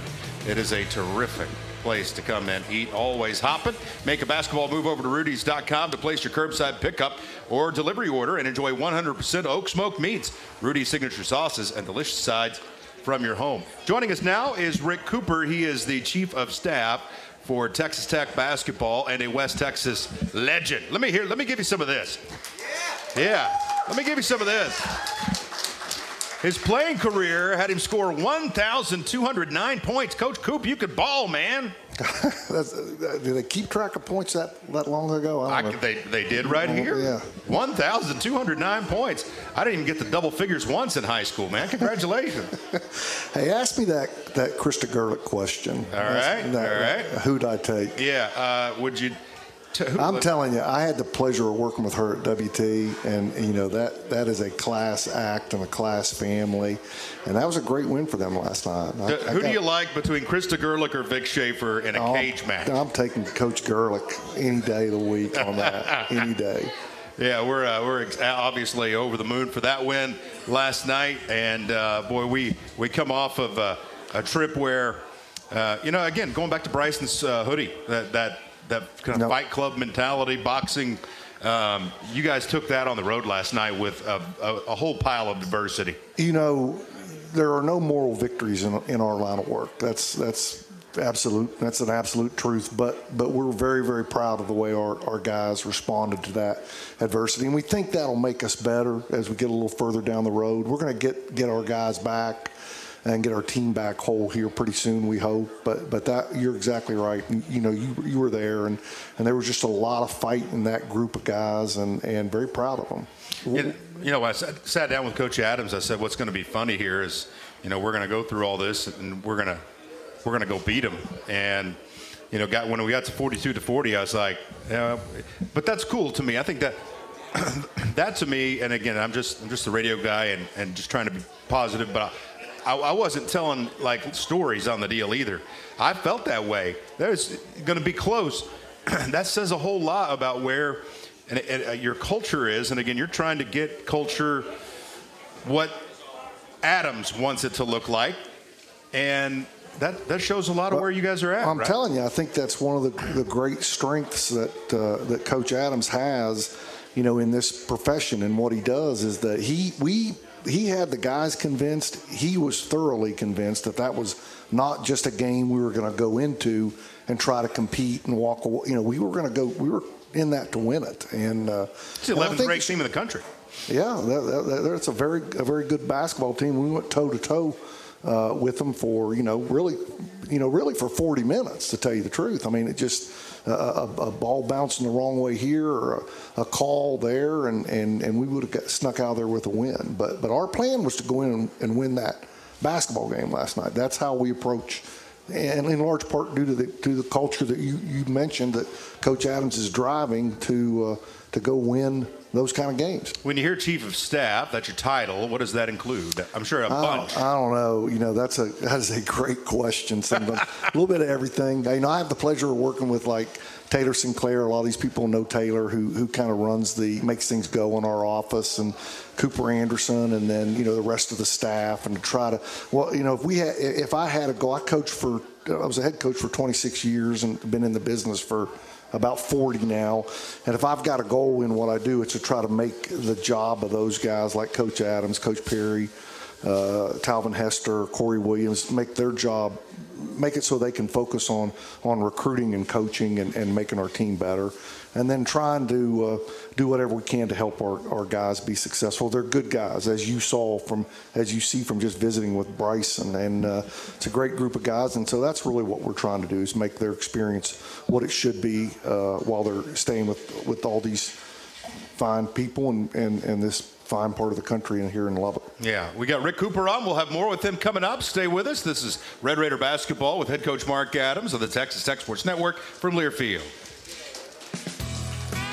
It is a terrific place to come and eat. Always hopping. Make a basketball move over to Rudy's.com to place your curbside pickup or delivery order and enjoy 100% oak smoked meats, Rudy's signature sauces, and delicious sides from your home. Joining us now is Rick Cooper. He is the chief of staff for Texas Tech basketball and a West Texas legend. Let me hear. Let me give you some of this. Yeah. Let me give you some of this. His playing career had him score 1,209 points. Coach Coop, you could ball, man. (laughs) Uh, did they keep track of points that, that long ago? I I, don't know. they, they did right here. Yeah. 1,209 points. I didn't even get the double figures once in high school, man. Congratulations. (laughs) Hey, ask me that that Krista Gerlich question. All right, that, all right. Who'd I take? yeah. Uh, would you? T- who- I'm telling you, I had the pleasure of working with her at WT, and you know that that is a class act and a class family, and that was a great win for them last night. I- D- I who do you like between Krista Gerlich or Vic Schaefer in a I'm- cage match? I'm taking Coach Gerlich any day of the week on that. (laughs) any day. Yeah, we're uh, we're ex- obviously over the moon for that win last night, and uh, boy, we we come off of a, a trip where, uh, you know, again going back to Bryson's uh, hoodie, that that that kind of fight club mentality, boxing. Um, you guys took that on the road last night with a, a, a whole pile of diversity. You know, there are no moral victories in, in our line of work. That's that's absolute. That's an absolute truth. But but we're very very proud of the way our, our guys responded to that adversity, and we think that'll make us better as we get a little further down the road. We're going to get get our guys back and get our team back whole here pretty soon. We hope. But but that you're exactly right. You know, you you were there, and and there was just a lot of fight in that group of guys, and and very proud of them. You, you know, I sat, sat down with Coach Adams. I said, "What's going to be funny here is, you know, we're going to go through all this, and we're to we're to go beat them." And you know, got when we got to 42 to 40, I was like, yeah, "But that's cool to me. I think that (clears throat) that to me, and again, I'm just I'm just a radio guy and, and just trying to be positive, but I, I wasn't telling like stories on the deal either. I felt that way. There's going to be close. (clears throat) that says a whole lot about where and, and, uh, your culture is. And again, you're trying to get culture what Adams wants it to look like, and that that shows a lot of where you guys are at. I'm right? telling you, I think that's one of the, the great strengths that uh, that Coach Adams has, you know, in this profession and what he does is that he we he had the guys convinced. He was thoroughly convinced that that was not just a game we were going to go into and try to compete and walk. away. You know, we were going to go. We were in that to win it, and uh, It's the I 11th think- ranked team in the country. yeah, that, that- that's a very a very good basketball team. We went toe to toe uh, with them for you know really, you know really for 40 minutes to tell you the truth. I mean, it just a, a, ball bouncing the wrong way here or a, a call there, and, and, and we would have got, snuck out there with a win. But but our plan was to go in and, and win that basketball game last night. That's how we approach and in large part due to the to the culture that you, you mentioned that Coach Adams is driving to uh, to go win those kind of games. When you hear chief of staff, that's your title. What does that include? I'm sure a bunch. I, I don't know. You know, that's a that is a great question. Sometimes (laughs) a little bit of everything. You know, I have the pleasure of working with like Taylor Sinclair. A lot of these people know Taylor, who who kind of runs the makes things go in our office, and Cooper Anderson, and then you know the rest of the staff, and to try to well, you know, if we had if I had a go, I coached for I was a head coach for 26 years and been in the business for about 40 now. And if I've got a goal in what I do, it's to try to make the job of those guys like Coach Adams, Coach Perry, uh, Talvin Hester, Corey Williams, make their job, make it so they can focus on on recruiting and coaching and, and making our team better and then trying to uh, do whatever we can to help our, our guys be successful. They're good guys, as you saw from, as you see from just visiting with Bryson, and uh, it's a great group of guys. And so that's really what we're trying to do is make their experience what it should be uh, while they're staying with with all these fine people and, and, and this fine part of the country and here in Lubbock. Yeah, we got Rick Cooper on. We'll have more with him coming up. Stay with us. This is Red Raider basketball with head coach Mark Adams of the Texas Tech Sports Network from Learfield.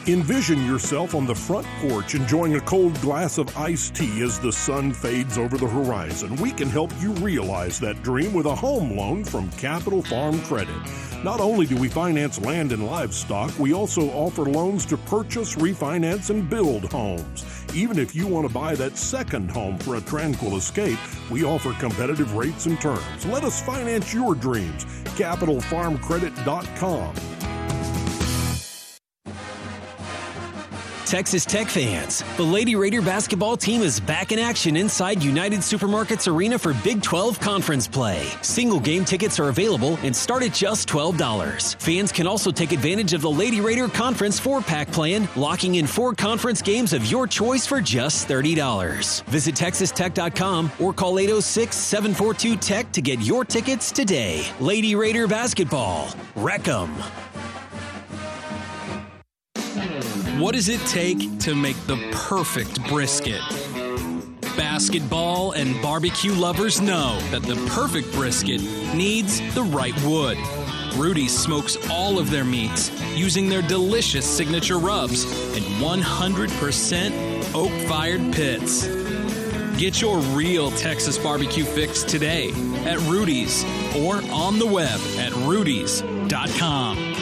Envision yourself on the front porch enjoying a cold glass of iced tea as the sun fades over the horizon. We can help you realize that dream with a home loan from Capital Farm Credit. Not only do we finance land and livestock, we also offer loans to purchase, refinance, and build homes. Even if you want to buy that second home for a tranquil escape, we offer competitive rates and terms. Let us finance your dreams. CapitalFarmCredit.com. Texas Tech fans, the Lady Raider basketball team is back in action inside United Supermarkets Arena for Big 12 conference play. Single game tickets are available and start at just $12. Fans can also take advantage of the Lady Raider Conference 4 pack plan, locking in four conference games of your choice for just $30. Visit TexasTech.com or call 806 742 Tech to get your tickets today. Lady Raider basketball. Wreck 'em. What does it take to make the perfect brisket? Basketball and barbecue lovers know that the perfect brisket needs the right wood. Rudy smokes all of their meats using their delicious signature rubs and 100% oak fired pits. Get your real Texas barbecue fix today at Rudy's or on the web at rudys.com.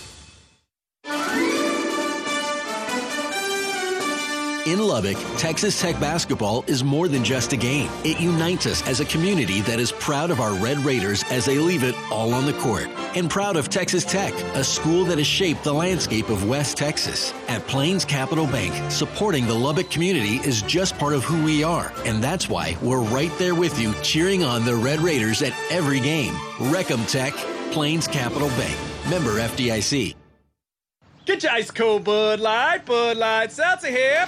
In Lubbock, Texas Tech basketball is more than just a game. It unites us as a community that is proud of our Red Raiders as they leave it all on the court. And proud of Texas Tech, a school that has shaped the landscape of West Texas. At Plains Capital Bank, supporting the Lubbock community is just part of who we are. And that's why we're right there with you, cheering on the Red Raiders at every game. Wreck 'em Tech, Plains Capital Bank. Member FDIC. Get your ice cold Bud Light, Bud Light Seltzer here.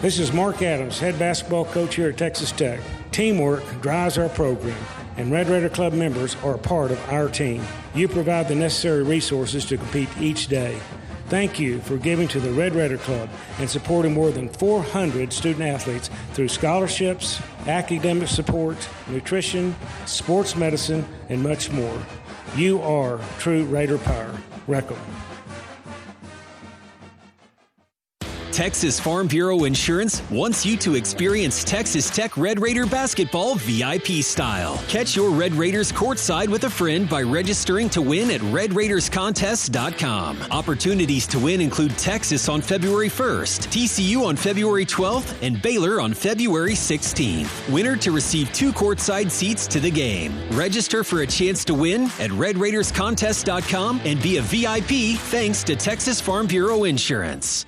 This is Mark Adams, head basketball coach here at Texas Tech. Teamwork drives our program, and Red Raider Club members are a part of our team. You provide the necessary resources to compete each day. Thank you for giving to the Red Raider Club and supporting more than 400 student athletes through scholarships, academic support, nutrition, sports medicine, and much more. You are true Raider power. Wreck 'em. Texas Farm Bureau Insurance wants you to experience Texas Tech Red Raider basketball VIP style. Catch your Red Raiders courtside with a friend by registering to win at RedRaidersContest.com. Opportunities to win include Texas on February 1st, TCU on February 12th, and Baylor on February 16th. Winner to receive two courtside seats to the game. Register for a chance to win at RedRaidersContest.com and be a VIP thanks to Texas Farm Bureau Insurance.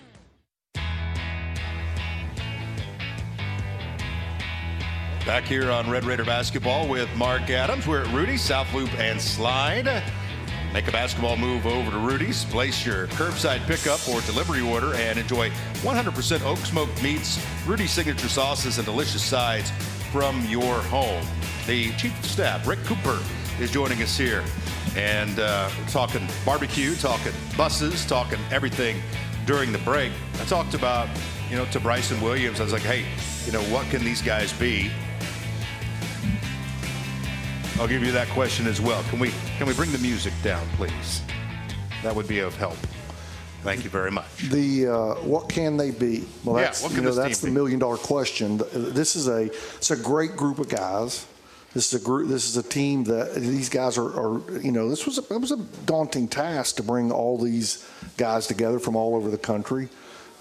Back here on Red Raider basketball with Mark Adams. We're at Rudy's, South Loop and Slide. Make a basketball move over to Rudy's. Place your curbside pickup or delivery order and enjoy 100% oak smoked meats, Rudy's signature sauces, and delicious sides from your home. The Chief of Staff, Rick Cooper, is joining us here. And uh, talking barbecue, talking buses, talking everything during the break. I talked about, you know, to Bryson Williams. I was like, hey, you know, what can these guys be? I'll give you that question as well. Can we can we bring the music down, please? That would be of help. Thank you very much. The uh, what can they be? Well, Yeah, that's what you know that's the be? million dollar question. This is a it's a great group of guys. This is a group. This is a team that these guys are. are you know, this was a, it was a daunting task to bring all these guys together from all over the country.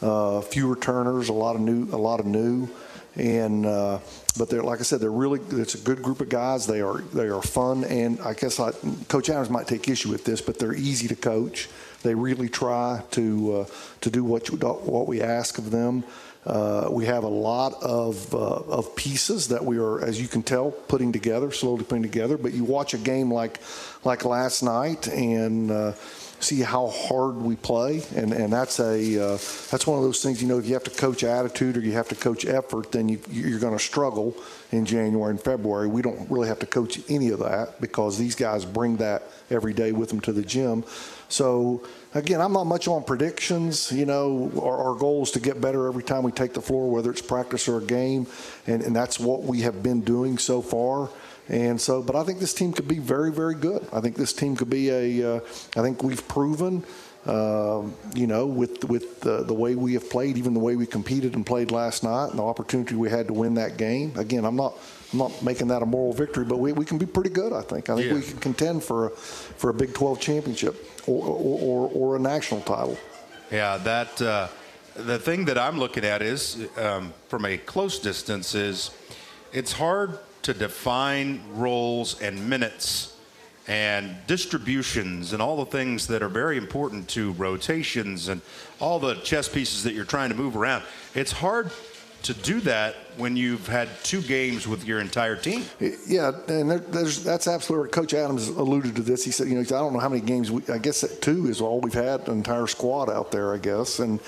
Uh, few returners, a lot of new, a lot of new, and uh, but they're like I said, they're really. It's a good group of guys. They are they are fun, and I guess I, Coach Adams might take issue with this, but they're easy to coach. They really try to uh, to do what you, what we ask of them. Uh, we have a lot of uh, of pieces that we are, as you can tell, putting together, slowly putting together. But you watch a game like like last night and. Uh, see how hard we play, and and that's a uh, that's one of those things. You know, if you have to coach attitude or you have to coach effort, then you, you're going to struggle in January and February. We don't really have to coach any of that because these guys bring that every day with them to the gym. So again, I'm not much on predictions. You know, our, our goal is to get better every time we take the floor, whether it's practice or a game, and, and that's what we have been doing so far. And so, but I think this team could be very, very good. I think this team could be a. Uh, I think we've proven, um, you know, with with the, the way we have played, even the way we competed and played last night, and the opportunity we had to win that game. Again, I'm not. I'm not making that a moral victory, but we, we can be pretty good. I think. I think Yeah. we can contend for a, for a Big 12 championship or, or, or, or a national title. Yeah, that uh, the thing that I'm looking at is um, from a close distance is it's hard to define roles and minutes and distributions and all the things that are very important to rotations and all the chess pieces that you're trying to move around. It's hard to do that when you've had two games with your entire team. Yeah, and there, that's absolutely right. Coach Adams alluded to this. He said, you know, I don't know how many games. We, I guess that two is all we've had, an entire squad out there. I guess, and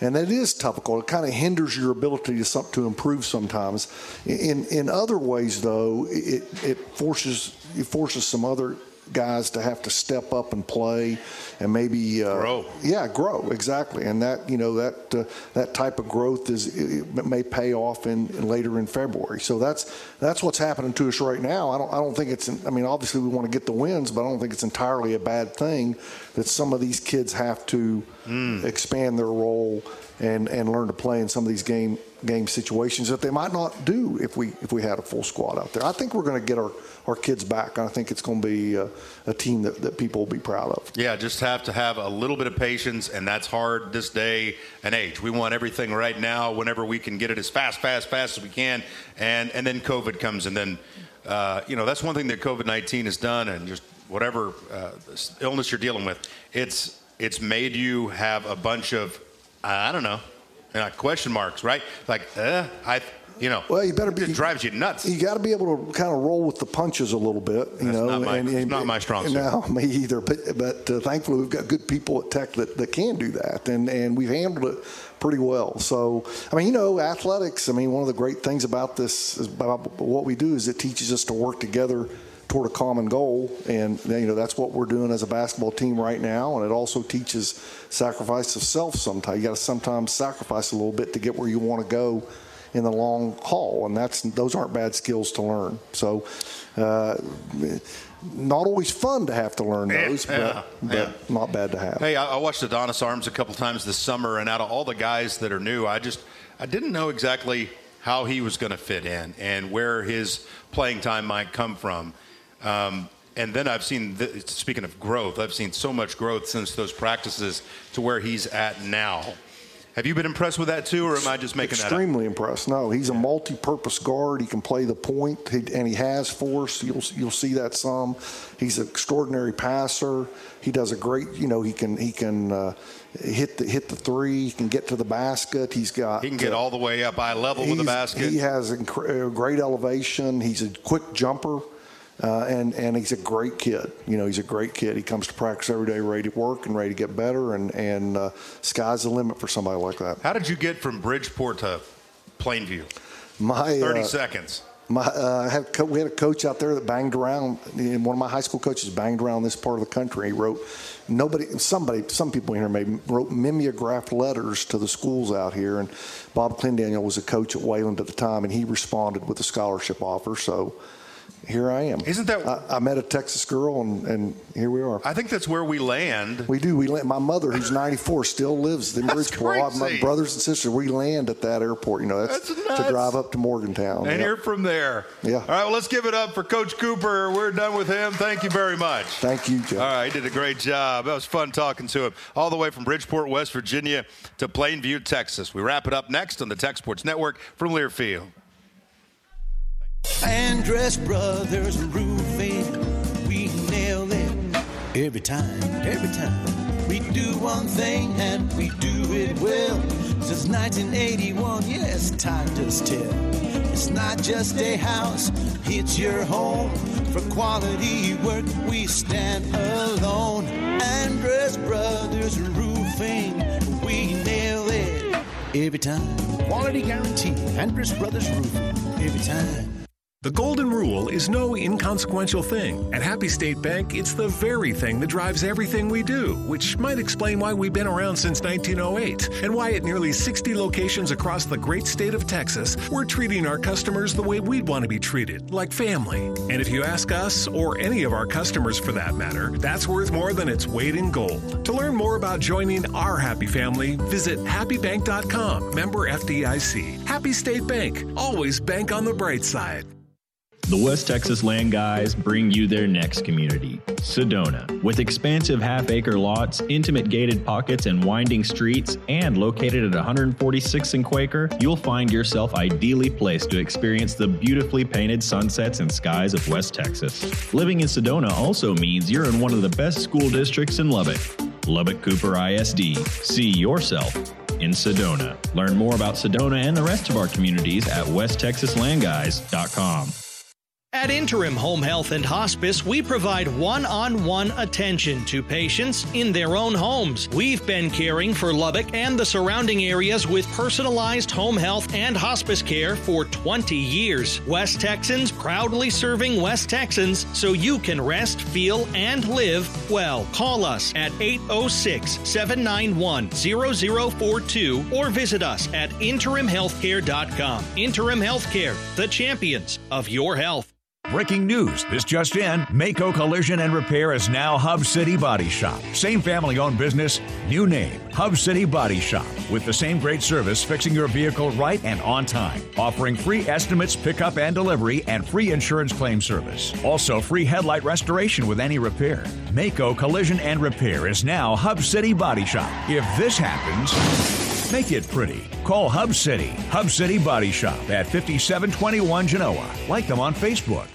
and it is topical. It kind of hinders your ability to to improve sometimes. In in other ways, though, it it forces it forces some other guys to have to step up and play and maybe uh, grow. Yeah, grow exactly, and that you know that uh, that type of growth is may pay off in, in later in February. So that's that's what's happening to us right now. I don't I don't think it's I mean obviously we want to get the wins, but I don't think it's entirely a bad thing that some of these kids have to expand their role and and learn to play in some of these game game situations that they might not do if we if we had a full squad out there. I think we're going to get our our kids back, and I think it's going to be a, a team that, that people will be proud of. Yeah, just have to have a little bit of patience, and that's hard this day and age. We want everything right now, whenever we can get it as fast, fast, fast as we can, and and then COVID comes, and then uh, you know that's one thing that COVID nineteen has done, and just whatever uh, illness you're dealing with, it's it's made you have a bunch of I don't know, uh, question marks, right? Like, uh, I. You know, well, you better be. It drives you nuts. You got to be able to kind of roll with the punches a little bit. You That's know, not my- it's not my strong suit. No, me either. But but uh, thankfully we've got good people at Tech that, that can do that, and and we've handled it pretty well. So I mean, you know, athletics. I mean, one of the great things about this is about what we do is it teaches us to work together toward a common goal, and you know that's what we're doing as a basketball team right now. And it also teaches sacrifice of self. Sometimes you got to sometimes sacrifice a little bit to get where you want to go in the long haul, and that's those aren't bad skills to learn. So. Uh, not always fun to have to learn those, Yeah, but, yeah. but not bad to have. Hey, I, I watched Adonis Arms a couple times this summer, and out of all the guys that are new, I just I didn't know exactly how he was going to fit in and where his playing time might come from. Um, and then I've seen, th- speaking of growth, I've seen so much growth since those practices to where he's at now. Have you been impressed with that too, or am I just making that up? Extremely impressed. No, he's a multi-purpose guard. He can play the point, he, and he has force. You'll you'll see that some. He's an extraordinary passer. He does a great. You know, he can he can uh, hit the hit the three. He can get to the basket. He's got. He can get uh, all the way up eye level with the basket. He has incre- great elevation. He's a quick jumper. Uh, and and he's a great kid. You know, he's a great kid. He comes to practice every day, ready to work and ready to get better. And and uh, sky's the limit for somebody like that. How did you get from Bridgeport to Plainview? My 30 uh, seconds. My, uh, I had co- we had a coach out there that banged around. And one of my high school coaches banged around this part of the country. He wrote nobody, somebody, some people in here maybe wrote mimeographed letters to the schools out here. And Bob Clendaniel was a coach at Wayland at the time, and he responded with a scholarship offer. So here I am. Isn't that? I, I met a Texas girl, and, and here we are. I think that's where we land. We do. We land, my mother, who's 94, still lives in Bridgeport. My brothers and sisters, we land at that airport. You know, that's, That's to drive up to Morgantown. And Yep. you're from there. Yeah. All right, well, let's give it up for Coach Cooper. We're done with him. Thank you very much. Thank you, Joe. All right, he did a great job. That was fun talking to him. All the way from Bridgeport, West Virginia to Plainview, Texas. We wrap it up next on the Tech Sports Network from Learfield. Andress Brothers Roofing, we nail it every time, every time. We do one thing and we do it well. Since 1981, yes, time does tell. It's not just a house, it's your home. For quality work, we stand alone. Andress Brothers Roofing, we nail it every time. Quality guarantee, Andress Brothers Roofing, every time. The golden rule is no inconsequential thing. At Happy State Bank, it's the very thing that drives everything we do, which might explain why we've been around since 1908 and why at nearly 60 locations across the great state of Texas, we're treating our customers the way we'd want to be treated, like family. And if you ask us, or any of our customers for that matter, that's worth more than its weight in gold. To learn more about joining our happy family, visit happybank.com, member FDIC. Happy State Bank, always bank on the bright side. The West Texas Land Guys bring you their next community, Sedona. With expansive half acre lots, intimate gated pockets, and winding streets, and located at 146 and Quaker, you'll find yourself ideally placed to experience the beautifully painted sunsets and skies of West Texas. Living in Sedona also means you're in one of the best school districts in Lubbock, Lubbock Cooper ISD. See yourself in Sedona. Learn more about Sedona and the rest of our communities at westtexaslandguys.com. At Interim Home Health and Hospice, we provide one on one attention to patients in their own homes. We've been caring for Lubbock and the surrounding areas with personalized home health and hospice care for 20 years. West Texans proudly serving West Texans so you can rest, feel, and live well. Call us at 806 791 0042 or visit us at interimhealthcare.com. Interim Healthcare, the champions of your health. Breaking news. This just in. Mako Collision and Repair is now Hub City Body Shop. Same family owned business, new name. Hub City Body Shop. With the same great service, fixing your vehicle right and on time. Offering free estimates, pickup and delivery, and free insurance claim service. Also, free headlight restoration with any repair. Mako Collision and Repair is now Hub City Body Shop. If this happens, Make it pretty. Call Hub City, Hub City Body Shop at 5721 Genoa. Like them on Facebook.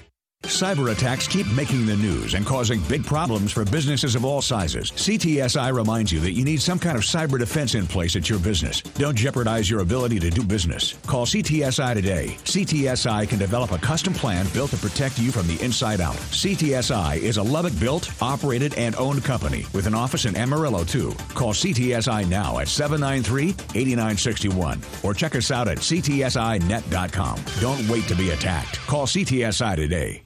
Cyber attacks keep making the news and causing big problems for businesses of all sizes. CTSI reminds you that you need some kind of cyber defense in place at your business. Don't jeopardize your ability to do business. Call CTSI today. CTSI can develop a custom plan built to protect you from the inside out. CTSI is a Lubbock built, operated, and owned company with an office in Amarillo, too. Call CTSI now at 793 8961 or check us out at ctsinet.com. Don't wait to be attacked. Call CTSI today.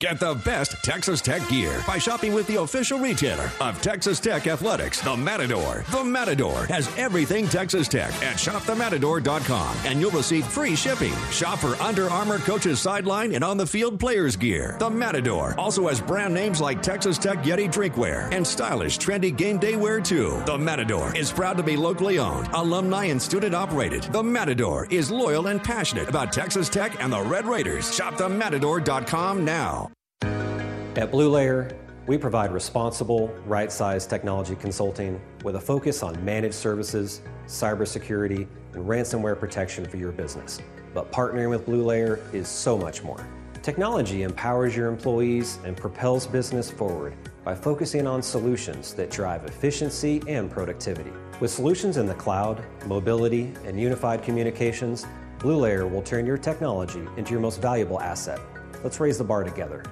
Get the best Texas Tech gear by shopping with the official retailer of Texas Tech Athletics, the Matador. The Matador has everything Texas Tech at shopthematador.com and you'll receive free shipping. Shop for Under Armour coaches sideline and on the field players gear. The Matador also has brand names like Texas Tech Yeti drinkware and stylish trendy game day wear too. The Matador is proud to be locally owned, alumni and student operated. The Matador is loyal and passionate about Texas Tech and the Red Raiders. Shopthematador.com now. At Blue Layer, we provide responsible, right sized technology consulting with a focus on managed services, cybersecurity, and ransomware protection for your business. But partnering with Blue Layer is so much more. Technology empowers your employees and propels business forward by focusing on solutions that drive efficiency and productivity. With solutions in the cloud, mobility, and unified communications, Blue Layer will turn your technology into your most valuable asset. Let's raise the bar together.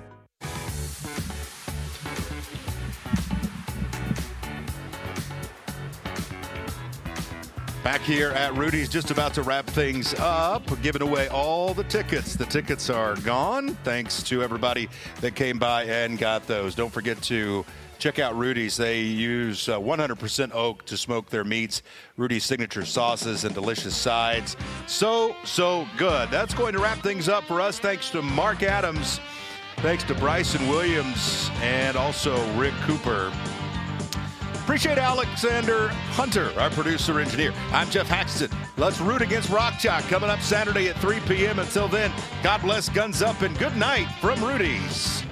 Back here at Rudy's, just about to wrap things up, giving away all the tickets. The tickets are gone. Thanks to everybody that came by and got those. Don't forget to check out Rudy's. They use uh, 100% oak to smoke their meats. Rudy's signature sauces and delicious sides. So, so good. That's going to wrap things up for us. Thanks to Mark Adams. Thanks to Bryson Williams and also Rick Cooper. Appreciate Alexander Hunter, our producer engineer. I'm Geoff Haxton. Let's root against Rock Chalk coming up Saturday at 3 p.m. Until then, God bless, guns up, and good night from Rudy's.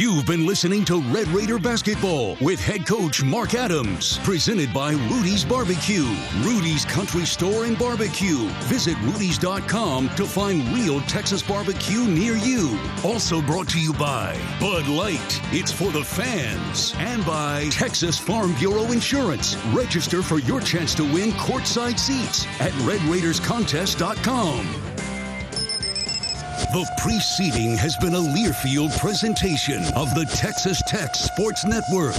You've been listening to Red Raider Basketball with head coach Mark Adams, presented by Rudy's Barbecue, Rudy's Country Store and Barbecue. Visit Rudy's.com to find real Texas barbecue near you. Also brought to you by Bud Light, it's for the fans, and by Texas Farm Bureau Insurance. Register for your chance to win courtside seats at RedRaidersContest.com. The preceding has been a Learfield presentation of the Texas Tech Sports Network.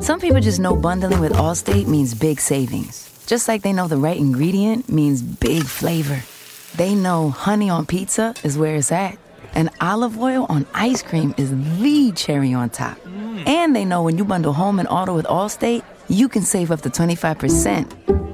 Some people just know bundling with Allstate means big savings. Just like they know the right ingredient means big flavor. They know honey on pizza is where it's at, and olive oil on ice cream is the cherry on top. And they know when you bundle home and auto with Allstate, you can save up to 25%.